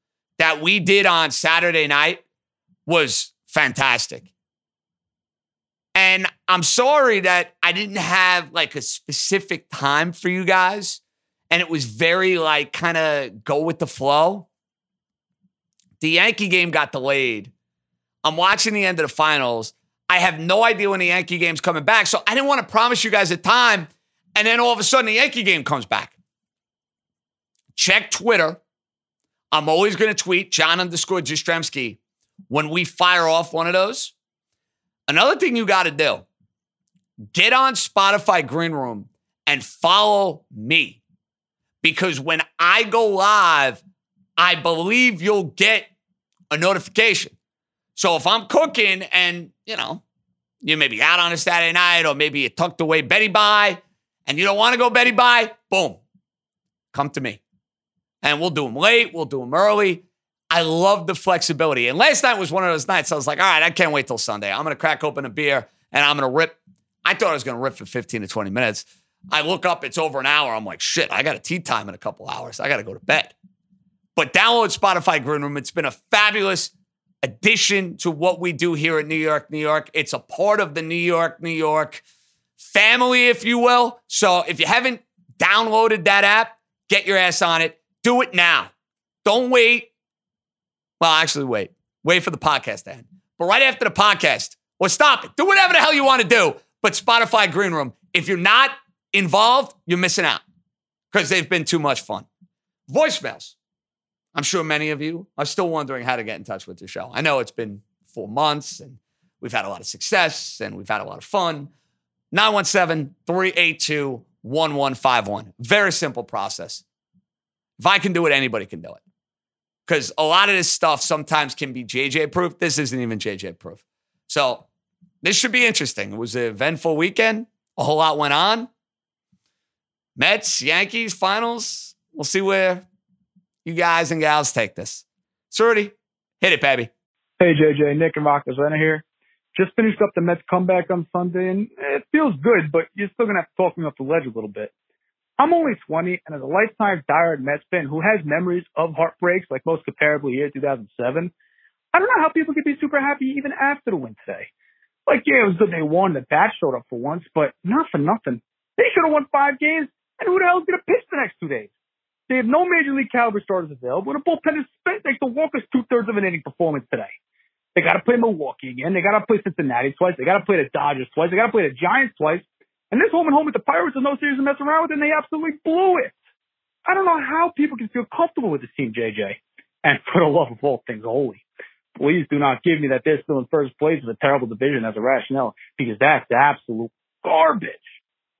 that we did on Saturday night was fantastic. And I'm sorry that I didn't have like a specific time for you guys. And it was very like kind of go with the flow. The Yankee game got delayed. I'm watching the end of the finals. I have no idea when the Yankee game's coming back. So I didn't want to promise you guys a time. And then all of a sudden the Yankee game comes back. Check Twitter I'm always going to tweet John underscore Jastremski when we fire off one of those. Another thing you got to do get on Spotify Green Room and follow me because when I go live, I believe you'll get a notification. So if I'm cooking and, you know, you may be out on a Saturday night or maybe you tucked away Betty by and you don't want to go Betty by, boom, come to me and we'll do them late, we'll do them early. I love the flexibility. And last night was one of those nights I was like, all right, I can't wait till Sunday. I'm going to crack open a beer and I'm going to rip. I thought I was going to rip for 15 to 20 minutes. I look up, it's over an hour. I'm like, shit, I got a tee time in a couple hours. I got to go to bed. But download Spotify Green Room. It's been a fabulous addition to what we do here at New York, New York. It's a part of the New York, New York family, if you will. So if you haven't downloaded that app, get your ass on it. Do it now. Don't wait. Well, actually, wait. Wait for the podcast to end. But right after the podcast, or stop it. Do whatever the hell you want to do. But Spotify Green Room, if you're not involved, you're missing out because they've been too much fun. Voicemails. I'm sure many of you are still wondering how to get in touch with the show. I know it's been four months and we've had a lot of success and we've had a lot of fun. 917 382 1151. Very simple process. If I can do it, anybody can do it. Because a lot of this stuff sometimes can be JJ proof. This isn't even JJ proof. So this should be interesting. It was an eventful weekend. A whole lot went on. Mets, Yankees, finals. We'll see where you guys and gals take this. Surdy, hit it, baby. Hey, JJ. Nick and Rock Atlanta here. Just finished up the Mets comeback on Sunday, and it feels good, but you're still going to have to talk me off the ledge a little bit. I'm only 20, and as a lifetime diehard Mets fan who has memories of heartbreaks, like most comparably here, 2007, I don't know how people could be super happy even after the win today. Like, yeah, it was good they won. The bat showed up for once, but not for nothing. They should have won five games, and who the hell's going to pitch the next two days? They have no major league caliber starters available, and the bullpen is spent thanks to Walker's two thirds of an inning performance today. They got to play Milwaukee again. They got to play Cincinnati twice. They got to play the Dodgers twice. They got to play the Giants twice. And this home and home with the Pirates is no series to mess around with, and they absolutely blew it. I don't know how people can feel comfortable with this team, JJ. And for the love of all things holy, please do not give me that they're still in first place with a terrible division as a rationale, because that's absolute garbage.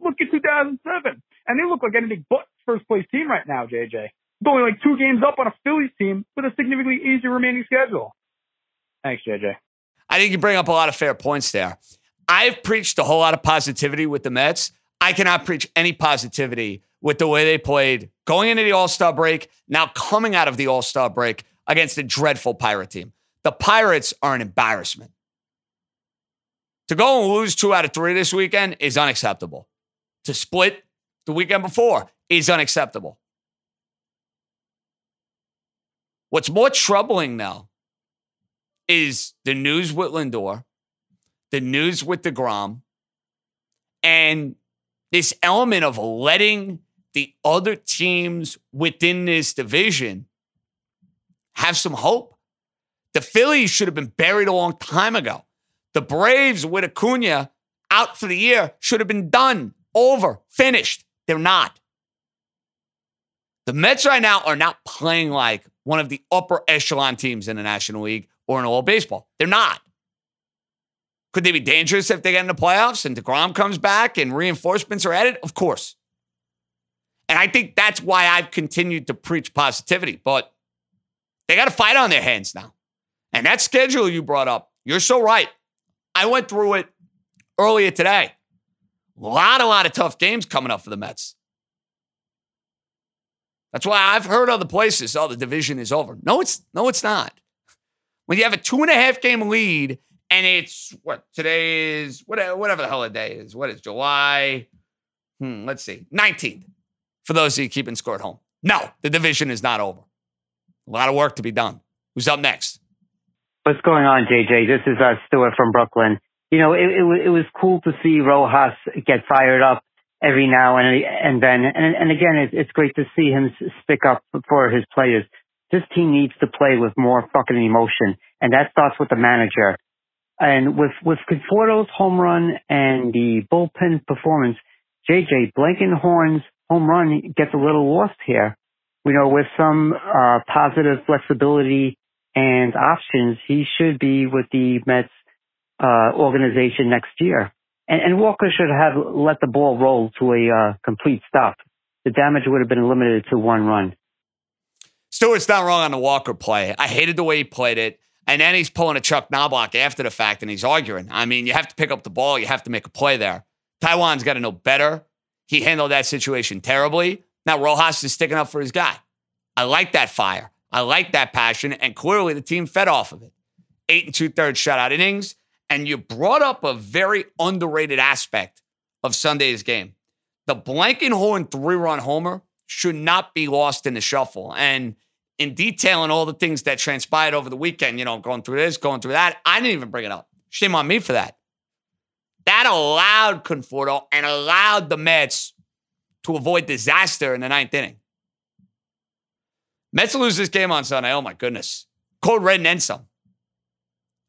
Look at 2007, and they look like anything but first place team right now, JJ. Going like two games up on a Phillies team with a significantly easier remaining schedule. Thanks, JJ. I think you bring up a lot of fair points there. I've preached a whole lot of positivity with the Mets. I cannot preach any positivity with the way they played going into the All Star break, now coming out of the All Star break against a dreadful Pirate team. The Pirates are an embarrassment. To go and lose two out of three this weekend is unacceptable. To split the weekend before is unacceptable. What's more troubling now is the news with Lindor, the news with the DeGrom, and this element of letting the other teams within this division have some hope. The Phillies should have been buried a long time ago. The Braves with Acuna out for the year should have been done, over, finished. They're not. The Mets right now are not playing like one of the upper echelon teams in the National League or in all baseball. They're not. Could they be dangerous if they get in the playoffs and DeGrom comes back and reinforcements are added? Of course. And I think that's why I've continued to preach positivity. But they got a fight on their hands now. And that schedule you brought up, you're so right. I went through it earlier today. A lot, a lot of tough games coming up for the Mets. That's why I've heard other places, oh, the division is over. No, it's no, it's not. When you have a two and a half game lead and it's what today is whatever, whatever the hell the day is. What is July? Hmm, let's see, 19th. For those of you keeping score at home. No, the division is not over. A lot of work to be done. Who's up next? What's going on, JJ? This is uh, Stuart from Brooklyn. You know, it, it, it was cool to see Rojas get fired up every now and and then, and, and again, it, it's great to see him stick up for his players. This team needs to play with more fucking emotion, and that starts with the manager. And with with Conforto's home run and the bullpen performance, JJ Blankenhorn's home run gets a little lost here. You know, with some uh, positive flexibility and options, he should be with the Mets uh, organization next year. And, and, Walker should have let the ball roll to a uh, complete stop. The damage would have been limited to one run. Stewart's not wrong on the Walker play. I hated the way he played it. And then he's pulling a Chuck Knobloch after the fact and he's arguing. I mean, you have to pick up the ball, you have to make a play there. Taijuan's got to know better. He handled that situation terribly. Now Rojas is sticking up for his guy. I like that fire. I like that passion. And clearly the team fed off of it. Eight and two thirds shutout innings. And you brought up a very underrated aspect of Sunday's game. The Blankenhorn three run homer should not be lost in the shuffle. And in detail detailing all the things that transpired over the weekend, you know, going through this, going through that, I didn't even bring it up. Shame on me for that. That allowed Conforto and allowed the Mets to avoid disaster in the ninth inning. Mets lose this game on Sunday. Oh my goodness. Code red and then some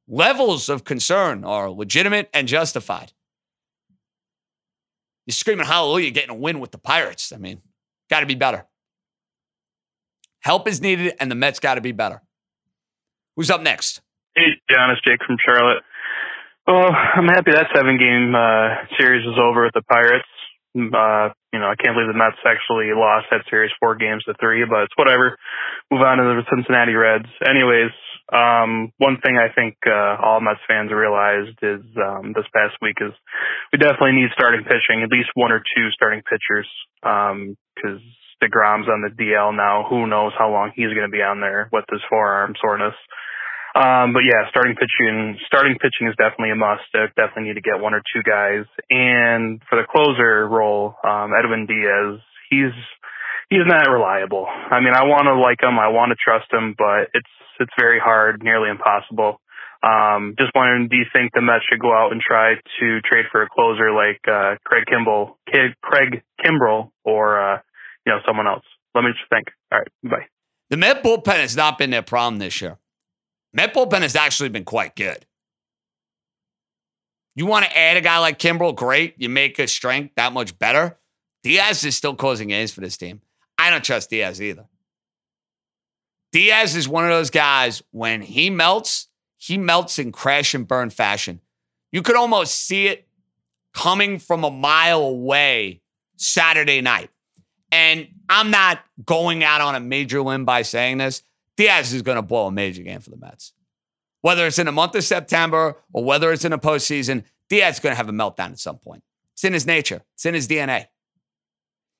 levels of concern are legitimate and justified. You're screaming hallelujah, getting a win with the Pirates. I mean, got to be better. Help is needed, and the Mets got to be better. Who's up next? Hey, John, it's Jake from Charlotte. Well, I'm happy that seven game uh, series is over with the Pirates. Uh, you know, I can't believe the Mets actually lost that series four games to three, but it's whatever. Move on to the Cincinnati Reds. Anyways, um, one thing I think uh, all Mets fans realized is um, this past week is we definitely need starting pitching, at least one or two starting pitchers, because um, DeGrom's on the DL now. Who knows how long he's going to be on there with his forearm soreness. Um, but yeah, starting pitching, starting pitching is definitely a must. They definitely need to get one or two guys. And for the closer role, um, Edwin Diaz, he's he's not reliable. I mean, I want to like him, I want to trust him, but it's it's very hard, nearly impossible. Um, just wondering, do you think the Mets should go out and try to trade for a closer like uh, Craig Kimball, Craig Kimbrel, or uh, you know someone else? Let me just think. All right, bye. The Met bullpen has not been their problem this year. Met bullpen has actually been quite good. You want to add a guy like Kimbrel, great. You make his strength that much better. Diaz is still causing games for this team. I don't trust Diaz either. Diaz is one of those guys, when he melts, he melts in crash and burn fashion. You could almost see it coming from a mile away Saturday night. And I'm not going out on a major limb by saying this. Diaz is going to blow a major game for the Mets. Whether it's in the month of September or whether it's in a postseason, Diaz is going to have a meltdown at some point. It's in his nature, it's in his DNA.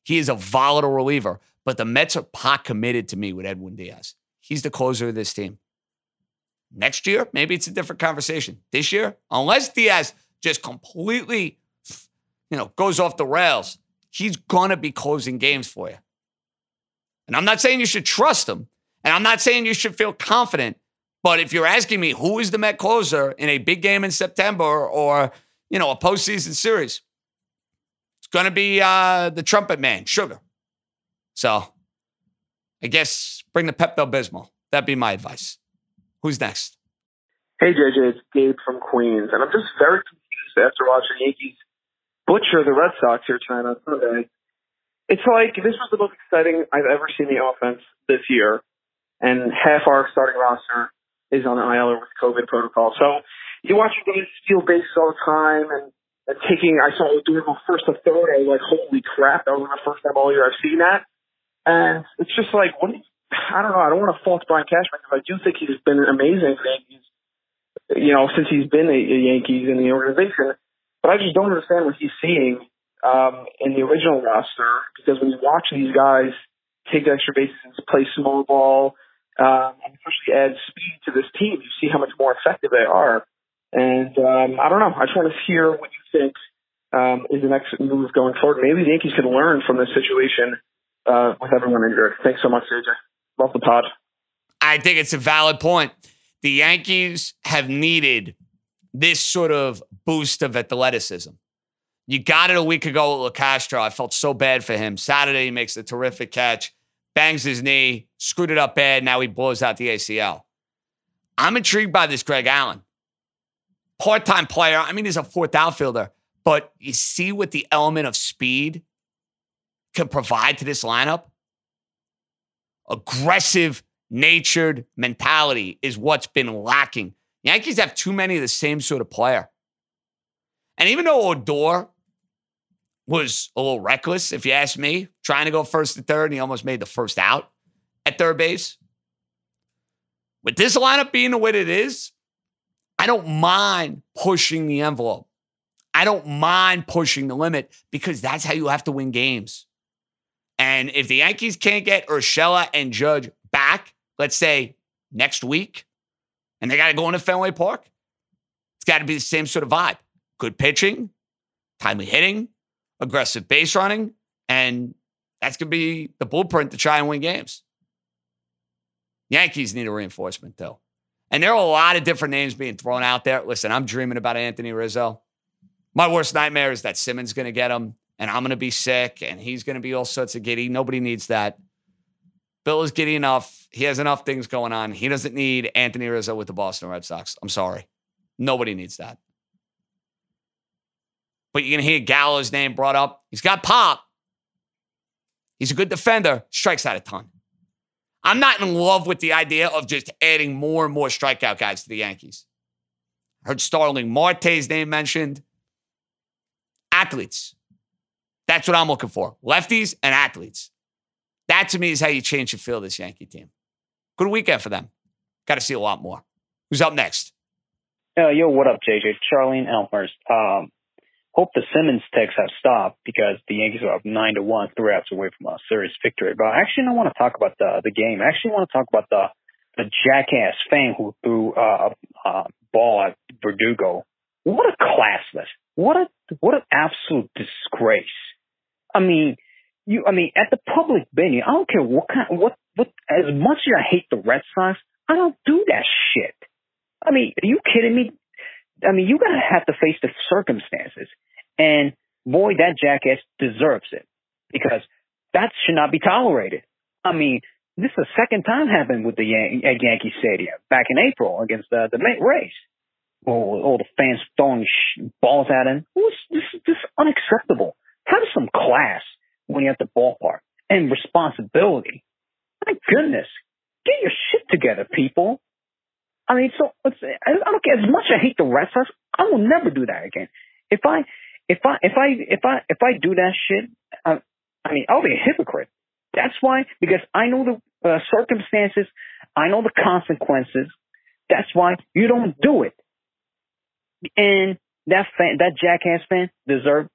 He is a volatile reliever, but the Mets are pot committed to me with Edwin Diaz. He's the closer of this team. Next year, maybe it's a different conversation. This year, unless Diaz just completely, you know, goes off the rails, he's gonna be closing games for you. And I'm not saying you should trust him. And I'm not saying you should feel confident, but if you're asking me who is the Met closer in a big game in September or, you know, a postseason series, it's to be uh, the trumpet man, Sugar. So I guess bring the Pepto Bismol. That'd be my advice. Who's next? Hey, JJ, it's Gabe from Queens. And I'm just very confused after watching Yankees butcher the Red Sox here tonight on Sunday. It's like this was the most exciting I've ever seen the offense this year and half our starting roster is on the IL with COVID protocol. So you watch guys steal bases all the time and, and taking, I saw Odor first to third. I was like, holy crap, that was the first time all year I've seen that. And it's just like, what? I don't know. I don't want to fault Brian Cashman because I do think he's been amazing for the Yankees, you know, since he's been a Yankees in the organization. But I just don't understand what he's seeing um, in the original roster because when you watch these guys take extra bases and play small ball, um, and especially add speed to this team. You see how much more effective they are. And um, I don't know. I just want to hear what you think um, is the next move going forward. Maybe the Yankees can learn from this situation uh, with everyone injured. Thanks so much, AJ. Love the pod. I think it's a valid point. The Yankees have needed this sort of boost of athleticism. You got it a week ago with Locastro. I felt so bad for him. Saturday, he makes a terrific catch bangs his knee, screwed it up bad. Now he blows out the ACL. I'm intrigued by this Greg Allen. Part time player. I mean, he's a fourth outfielder, but you see what the element of speed can provide to this lineup? Aggressive, natured mentality is what's been lacking. Yankees have too many of the same sort of player. And even though Odor was a little reckless, if you ask me, trying to go first to third, and he almost made the first out at third base. With this lineup being the way it is, I don't mind pushing the envelope. I don't mind pushing the limit because that's how you have to win games. And if the Yankees can't get Urshela and Judge back, let's say next week, and they got to go into Fenway Park, it's got to be the same sort of vibe. Good pitching, timely hitting, aggressive base running, and that's going to be the blueprint to try and win games. Yankees need a reinforcement, though. And there are a lot of different names being thrown out there. Listen, I'm dreaming about Anthony Rizzo. My worst nightmare is that Simmons going to get him, and I'm going to be sick, and he's going to be all sorts of giddy. Nobody needs that. Bill is giddy enough. He has enough things going on. He doesn't need Anthony Rizzo with the Boston Red Sox. I'm sorry. Nobody needs that but you're going to hear Gallo's name brought up. He's got pop. He's a good defender, strikes out a ton. I'm not in love with the idea of just adding more and more strikeout guys to the Yankees. I heard Starling Marte's name mentioned. Athletes. That's what I'm looking for. Lefties and athletes. That to me is how you change the feel this Yankee team. Good weekend for them. Got to see a lot more. Who's up next? Uh, yo, what up, JJ? Charlene Elmhurst. Um, hope the Simmons takes have stopped because the Yankees are up nine to one, three outs away from a serious victory. But I actually don't want to talk about the the game. I actually want to talk about the a jackass fan who threw uh, a uh, ball at Verdugo. What a classless! What a what an absolute disgrace! I mean, you. I mean, at the public venue, I don't care what kind, what what. As much as I hate the Red Sox, I don't do that shit. I mean, are you kidding me? I mean, you gotta have to face the circumstances, and boy, that jackass deserves it because that should not be tolerated. I mean, this is the second time happened with the Yan- at Yankee Stadium back in April against the the Rays. All, all the fans throwing sh- balls at him. This, this, this is unacceptable. Have some class when you're at the ballpark and responsibility. My goodness, get your shit together, people. I mean, so I don't care as much. I hate the Red Sox. I will never do that again. If I, if I, if I, if I, if I do that shit, I, I mean, I'll be a hypocrite. That's why, because I know the uh, circumstances, I know the consequences. That's why you don't do it. And that fan, that jackass fan deserved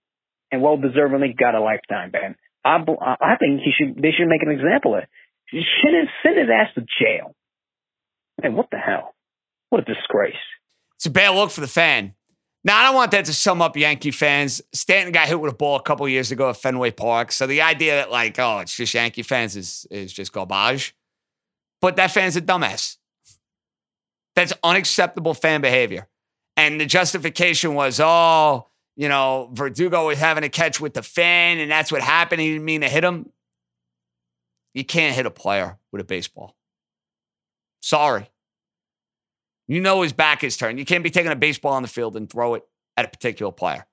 and well deservedly got a lifetime ban. I, I think he should, they should make an example of it. Send send his ass to jail. Man, what the hell? What a disgrace. It's a bad look for the fan. Now, I don't want that to sum up Yankee fans. Stanton got hit with a ball a couple years ago at Fenway Park. So the idea that, like, oh, it's just Yankee fans is, is just garbage. But that fan's a dumbass. That's unacceptable fan behavior. And the justification was, oh, you know, Verdugo was having a catch with the fan, and that's what happened. He didn't mean to hit him. You can't hit a player with a baseball. Sorry. You know his back is turned. You can't be taking a baseball on the field and throw it at a particular player.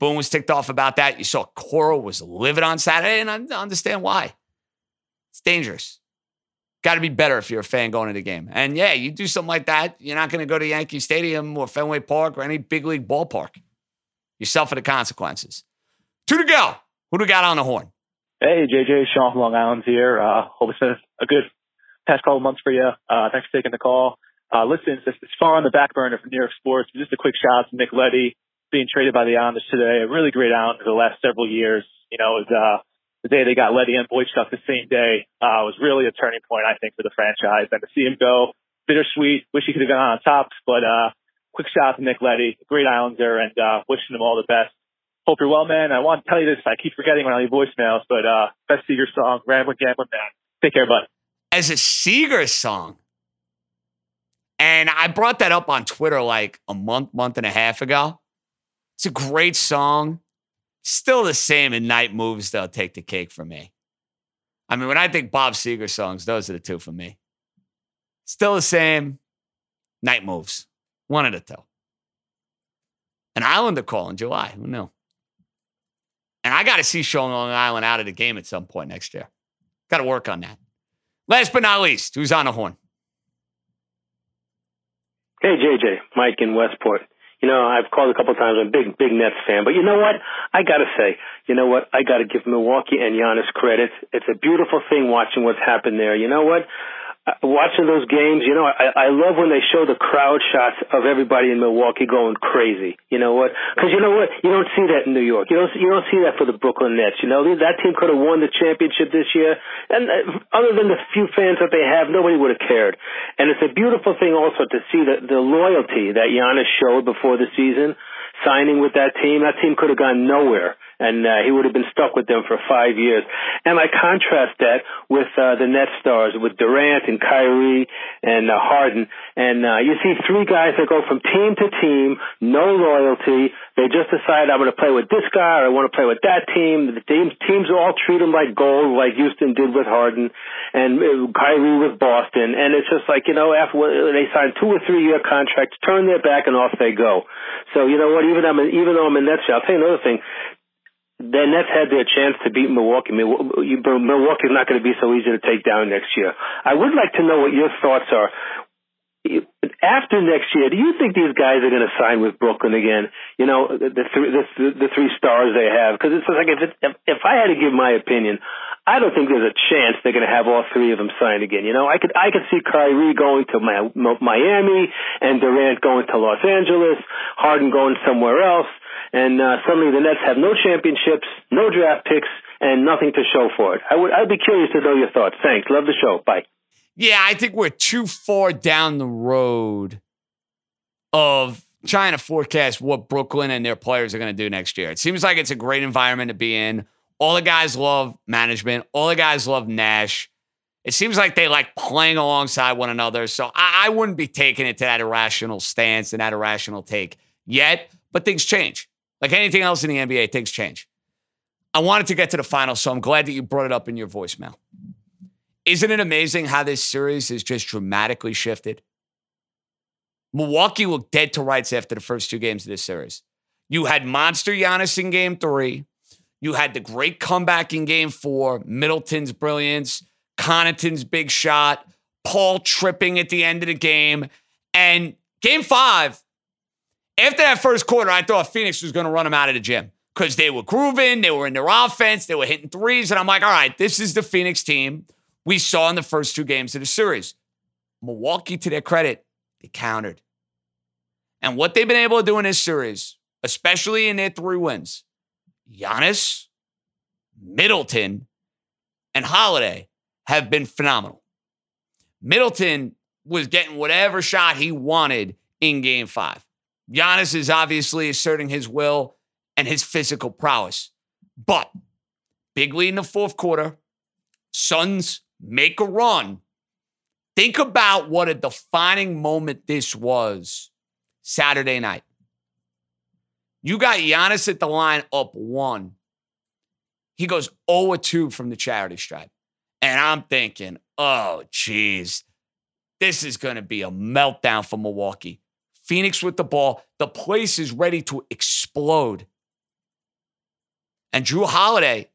Boone was ticked off about that. You saw Cora was livid on Saturday, and I understand why. It's dangerous. Got to be better if you're a fan going to the game. And yeah, you do something like that, you're not going to go to Yankee Stadium or Fenway Park or any big league ballpark. You suffer the consequences. Two to go. Who do we got on the horn? Hey, JJ, Sean from Long Island here. Uh, hope it's been a good past couple months for you. Uh, thanks for taking the call. Uh, listen, it's, it's far on the back burner for New York sports. Just a quick shout out to Nick Leddy being traded by the Islanders today. A really great Islander the last several years. You know, it was, uh, the day they got Leddy and Boychuk the same day, uh, was really a turning point, I think, for the franchise. And to see him go, bittersweet. Wish he could have gone on top, but, uh, quick shout out to Nick Leddy, great Islander, and, uh, wishing him all the best. Hope you're well, man. I want to tell you this. I keep forgetting when I leave voicemails, but, uh, best Seger song, Rambling Gambling Man. Take care, bud. As a Seger song, and I brought that up on Twitter like a month, month and a half ago. It's a great song. Still the same in Night Moves, they'll take the cake for me. I mean, when I think Bob Seger songs, those are the two for me. Still the same. Night Moves. Of the two. An Islander call in July. Who knew? And I got to see Sean Long Island out of the game at some point next year. Got to work on that. Last but not least, who's on the horn? Hey, JJ, Mike in Westport. You know, I've called a couple times. I'm a big, big Nets fan. But you know what? I got to say, you know what? I got to give Milwaukee and Giannis credit. It's a beautiful thing watching what's happened there. You know what? Watching those games, you know, I, I love when they show the crowd shots of everybody in Milwaukee going crazy. You know what? Because you know what? You don't see that in New York. You don't you don't see that for the Brooklyn Nets. You know, that team could have won the championship this year, and uh, other than the few fans that they have, nobody would have cared. And it's a beautiful thing also to see the the loyalty that Giannis showed before the season, signing with that team. That team could have gone nowhere and uh, he would have been stuck with them for five years. And I contrast that with uh, the net stars, with Durant and Kyrie and uh, Harden, and uh, you see three guys that go from team to team, no loyalty. They just decide I'm going to play with this guy or I want to play with that team. The teams, teams all treat them like gold, like Houston did with Harden and uh, Kyrie with Boston. And it's just like you know, after they sign two or three year contracts, turn their back and off they go. So you know what? Even I'm even though I'm in Nets, I'll tell you another thing the Nets had their chance to beat Milwaukee. Milwaukee's not going to be so easy to take down next year. I would like to know what your thoughts are. After next year, do you think these guys are going to sign with Brooklyn again? You know, the, three the, the three stars they have. Because it's like if, it, if if I had to give my opinion, I don't think there's a chance they're going to have all three of them signed again. You know, I could I could see Kyrie going to Miami and Durant going to Los Angeles, Harden going somewhere else and uh, suddenly the Nets have no championships, no draft picks, and nothing to show for it. I would I'd be curious to know your thoughts. Thanks. Love the show. Bye. yeah, I think we're too far down the road of trying to forecast what Brooklyn and their players are going to do next year. It seems like it's a great environment to be in. All the guys love management. All the guys love Nash. It seems like they like playing alongside one another. So I, I wouldn't be taking it to that irrational stance and that irrational take yet, but things change. Like anything else in the NBA, things change. I wanted to get to the final, so I'm glad that you brought it up in your voicemail. Isn't it amazing how this series has just dramatically shifted? Milwaukee looked dead to rights after the first two games of this series. You had monster Giannis in game three. You had the great comeback in game four, Middleton's brilliance, Connaughton's big shot, Paul tripping at the end of the game. And game five, after that first quarter, I thought Phoenix was going to run them out of the gym because they were grooving, they were in their offense, they were hitting threes. And I'm like, all right, this is the Phoenix team we saw in the first two games of the series. Milwaukee, to their credit, they countered. And what they've been able to do in this series, especially in their three wins, Giannis, Middleton, and Holiday have been phenomenal. Middleton was getting whatever shot he wanted in game five. Giannis is obviously asserting his will and his physical prowess. But big lead in the fourth quarter, Suns make a run. Think about what a defining moment this was Saturday night. You got Giannis at the line up one. He goes 0 2 from the charity stripe. And I'm thinking, oh, geez, this is going to be a meltdown for Milwaukee. Phoenix with the ball. The place is ready to explode. And Jrue Holiday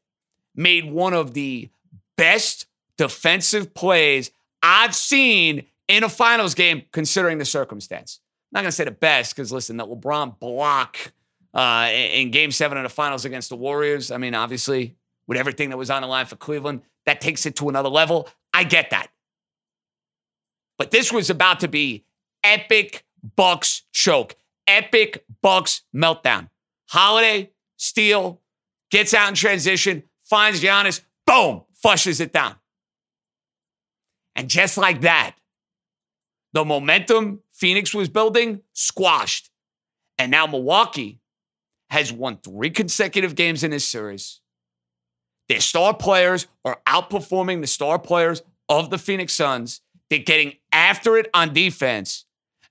made one of the best defensive plays I've seen in a finals game, considering the circumstance. I'm not going to say the best because, listen, that LeBron block uh, in game seven of the finals against the Warriors, I mean, obviously, with everything that was on the line for Cleveland, that takes it to another level. I get that. But this was about to be epic Bucks choke, epic Bucks meltdown. Holiday, steal, gets out in transition, finds Giannis, boom, flushes it down. And just like that, the momentum Phoenix was building squashed. And now Milwaukee has won three consecutive games in this series. Their star players are outperforming the star players of the Phoenix Suns. They're getting after it on defense,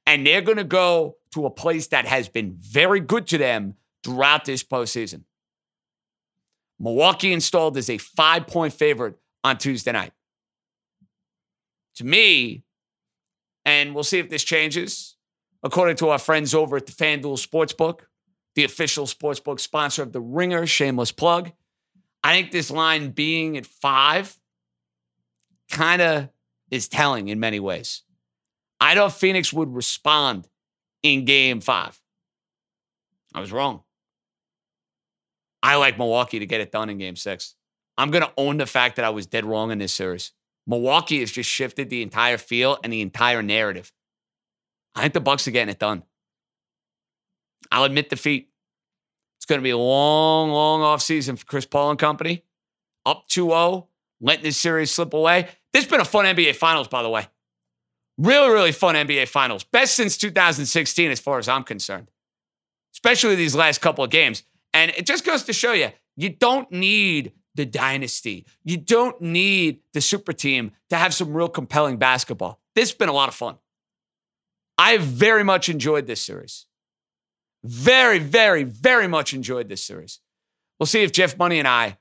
and they're going to go to a place that has been very good to them throughout this postseason. Milwaukee installed as a five point favorite on Tuesday night. To me, and we'll see if this changes, according to our friends over at the FanDuel Sportsbook, the official sportsbook sponsor of the Ringer, shameless plug. I think this line being at five kind of is telling in many ways. I thought Phoenix would respond in game five. I was wrong. I like Milwaukee to get it done in game six. I'm going to own the fact that I was dead wrong in this series. Milwaukee has just shifted the entire feel and the entire narrative. I think the Bucks are getting it done. I'll admit defeat. It's going to be a long, long offseason for Chris Paul and company. Up 2-0, letting this series slip away. This has been a fun NBA Finals, by the way. Really, really fun NBA Finals. Best since 2016, as far as I'm concerned, especially these last couple of games. And it just goes to show you, you don't need the dynasty. You don't need the super team to have some real compelling basketball. This has been a lot of fun. I very much enjoyed this series. Very, very, very much enjoyed this series. We'll see if Jeff Money and I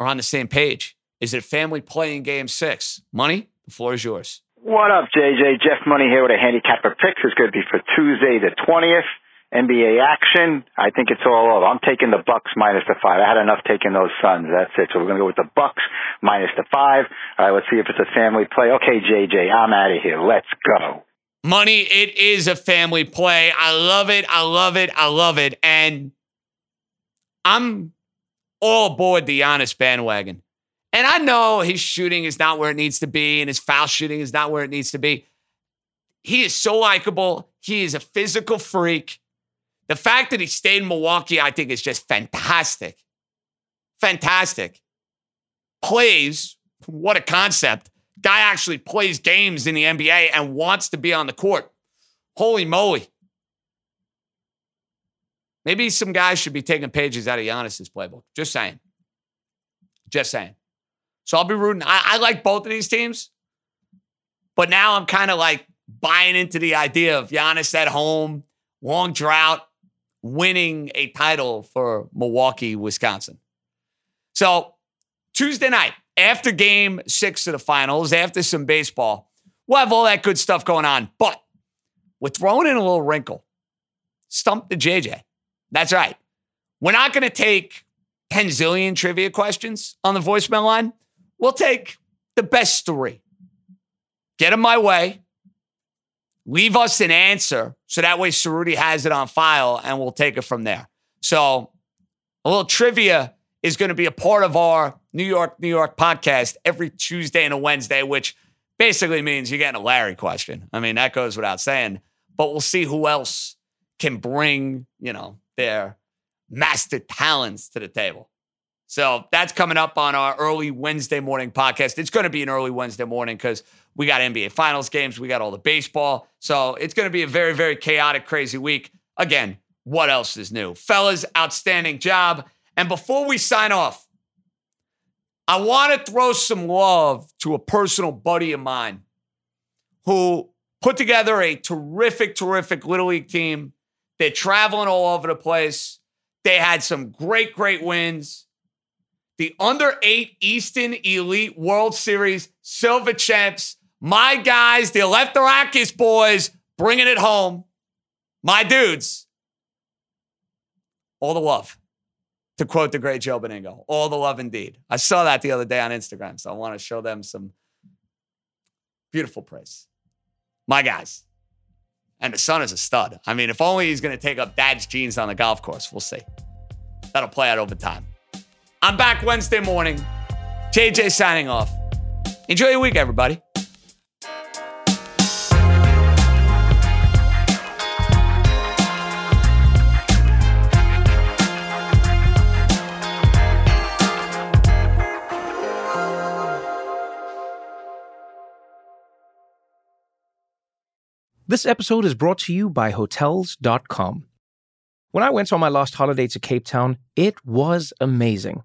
are on the same page. Is it family playing game six? Money, the floor is yours. What up, JJ? Jeff Money here with a handicapper picks. It's going to be for Tuesday the 20th. NBA action. I think it's all over. I'm taking the Bucks minus the five. I had enough taking those Suns. That's it. So we're going to go with the Bucks minus the five. All right, let's see if it's a family play. Okay, JJ, I'm out of here. Let's go. Money, it is a family play. I love it. I love it. I love it. And I'm all aboard the Giannis bandwagon. And I know his shooting is not where it needs to be, and his foul shooting is not where it needs to be. He is so likable. He is a physical freak. The fact that he stayed in Milwaukee, I think, is just fantastic. Fantastic. Plays, what a concept. Guy actually plays games in the NBA and wants to be on the court. Holy moly. Maybe some guys should be taking pages out of Giannis's playbook. Just saying. Just saying. So I'll be rooting. I, I like both of these teams, but now I'm kind of like buying into the idea of Giannis at home, long drought, winning a title for Milwaukee, Wisconsin. So Tuesday night, after game six of the finals, after some baseball, we'll have all that good stuff going on. But we're throwing in a little wrinkle. Stump the JJ. That's right. We're not going to take 10 zillion trivia questions on the voicemail line. We'll take the best three. Get them my way. Leave us an answer so that way Ceruti has it on file and we'll take it from there. So, a little trivia is going to be a part of our New York, New York podcast every Tuesday and a Wednesday, which basically means you're getting a Larry question. I mean, that goes without saying, but we'll see who else can bring, you know, their master talents to the table. So that's coming up on our early Wednesday morning podcast. It's going to be an early Wednesday morning because we got NBA Finals games, we got all the baseball. So it's going to be a very, very chaotic, crazy week. Again, what else is new? Fellas, outstanding job. And before we sign off, I want to throw some love to a personal buddy of mine who put together a terrific, terrific Little League team. They're traveling all over the place. They had some great, great wins. The under eight Easton Elite World Series Silver Champs. My guys, the Left Lefterakis boys, bringing it home. My dudes. All the love to quote the great Joe Benigno. All the love indeed. I saw that the other day on Instagram, so I want to show them some beautiful praise. My guys. And the son is a stud. I mean, if only he's going to take up dad's genes on the golf course. We'll see. That'll play out over time. I'm back Wednesday morning. JJ signing off. Enjoy your week, everybody. This episode is brought to you by Hotels.com. When I went on my last holiday to Cape Town, it was amazing.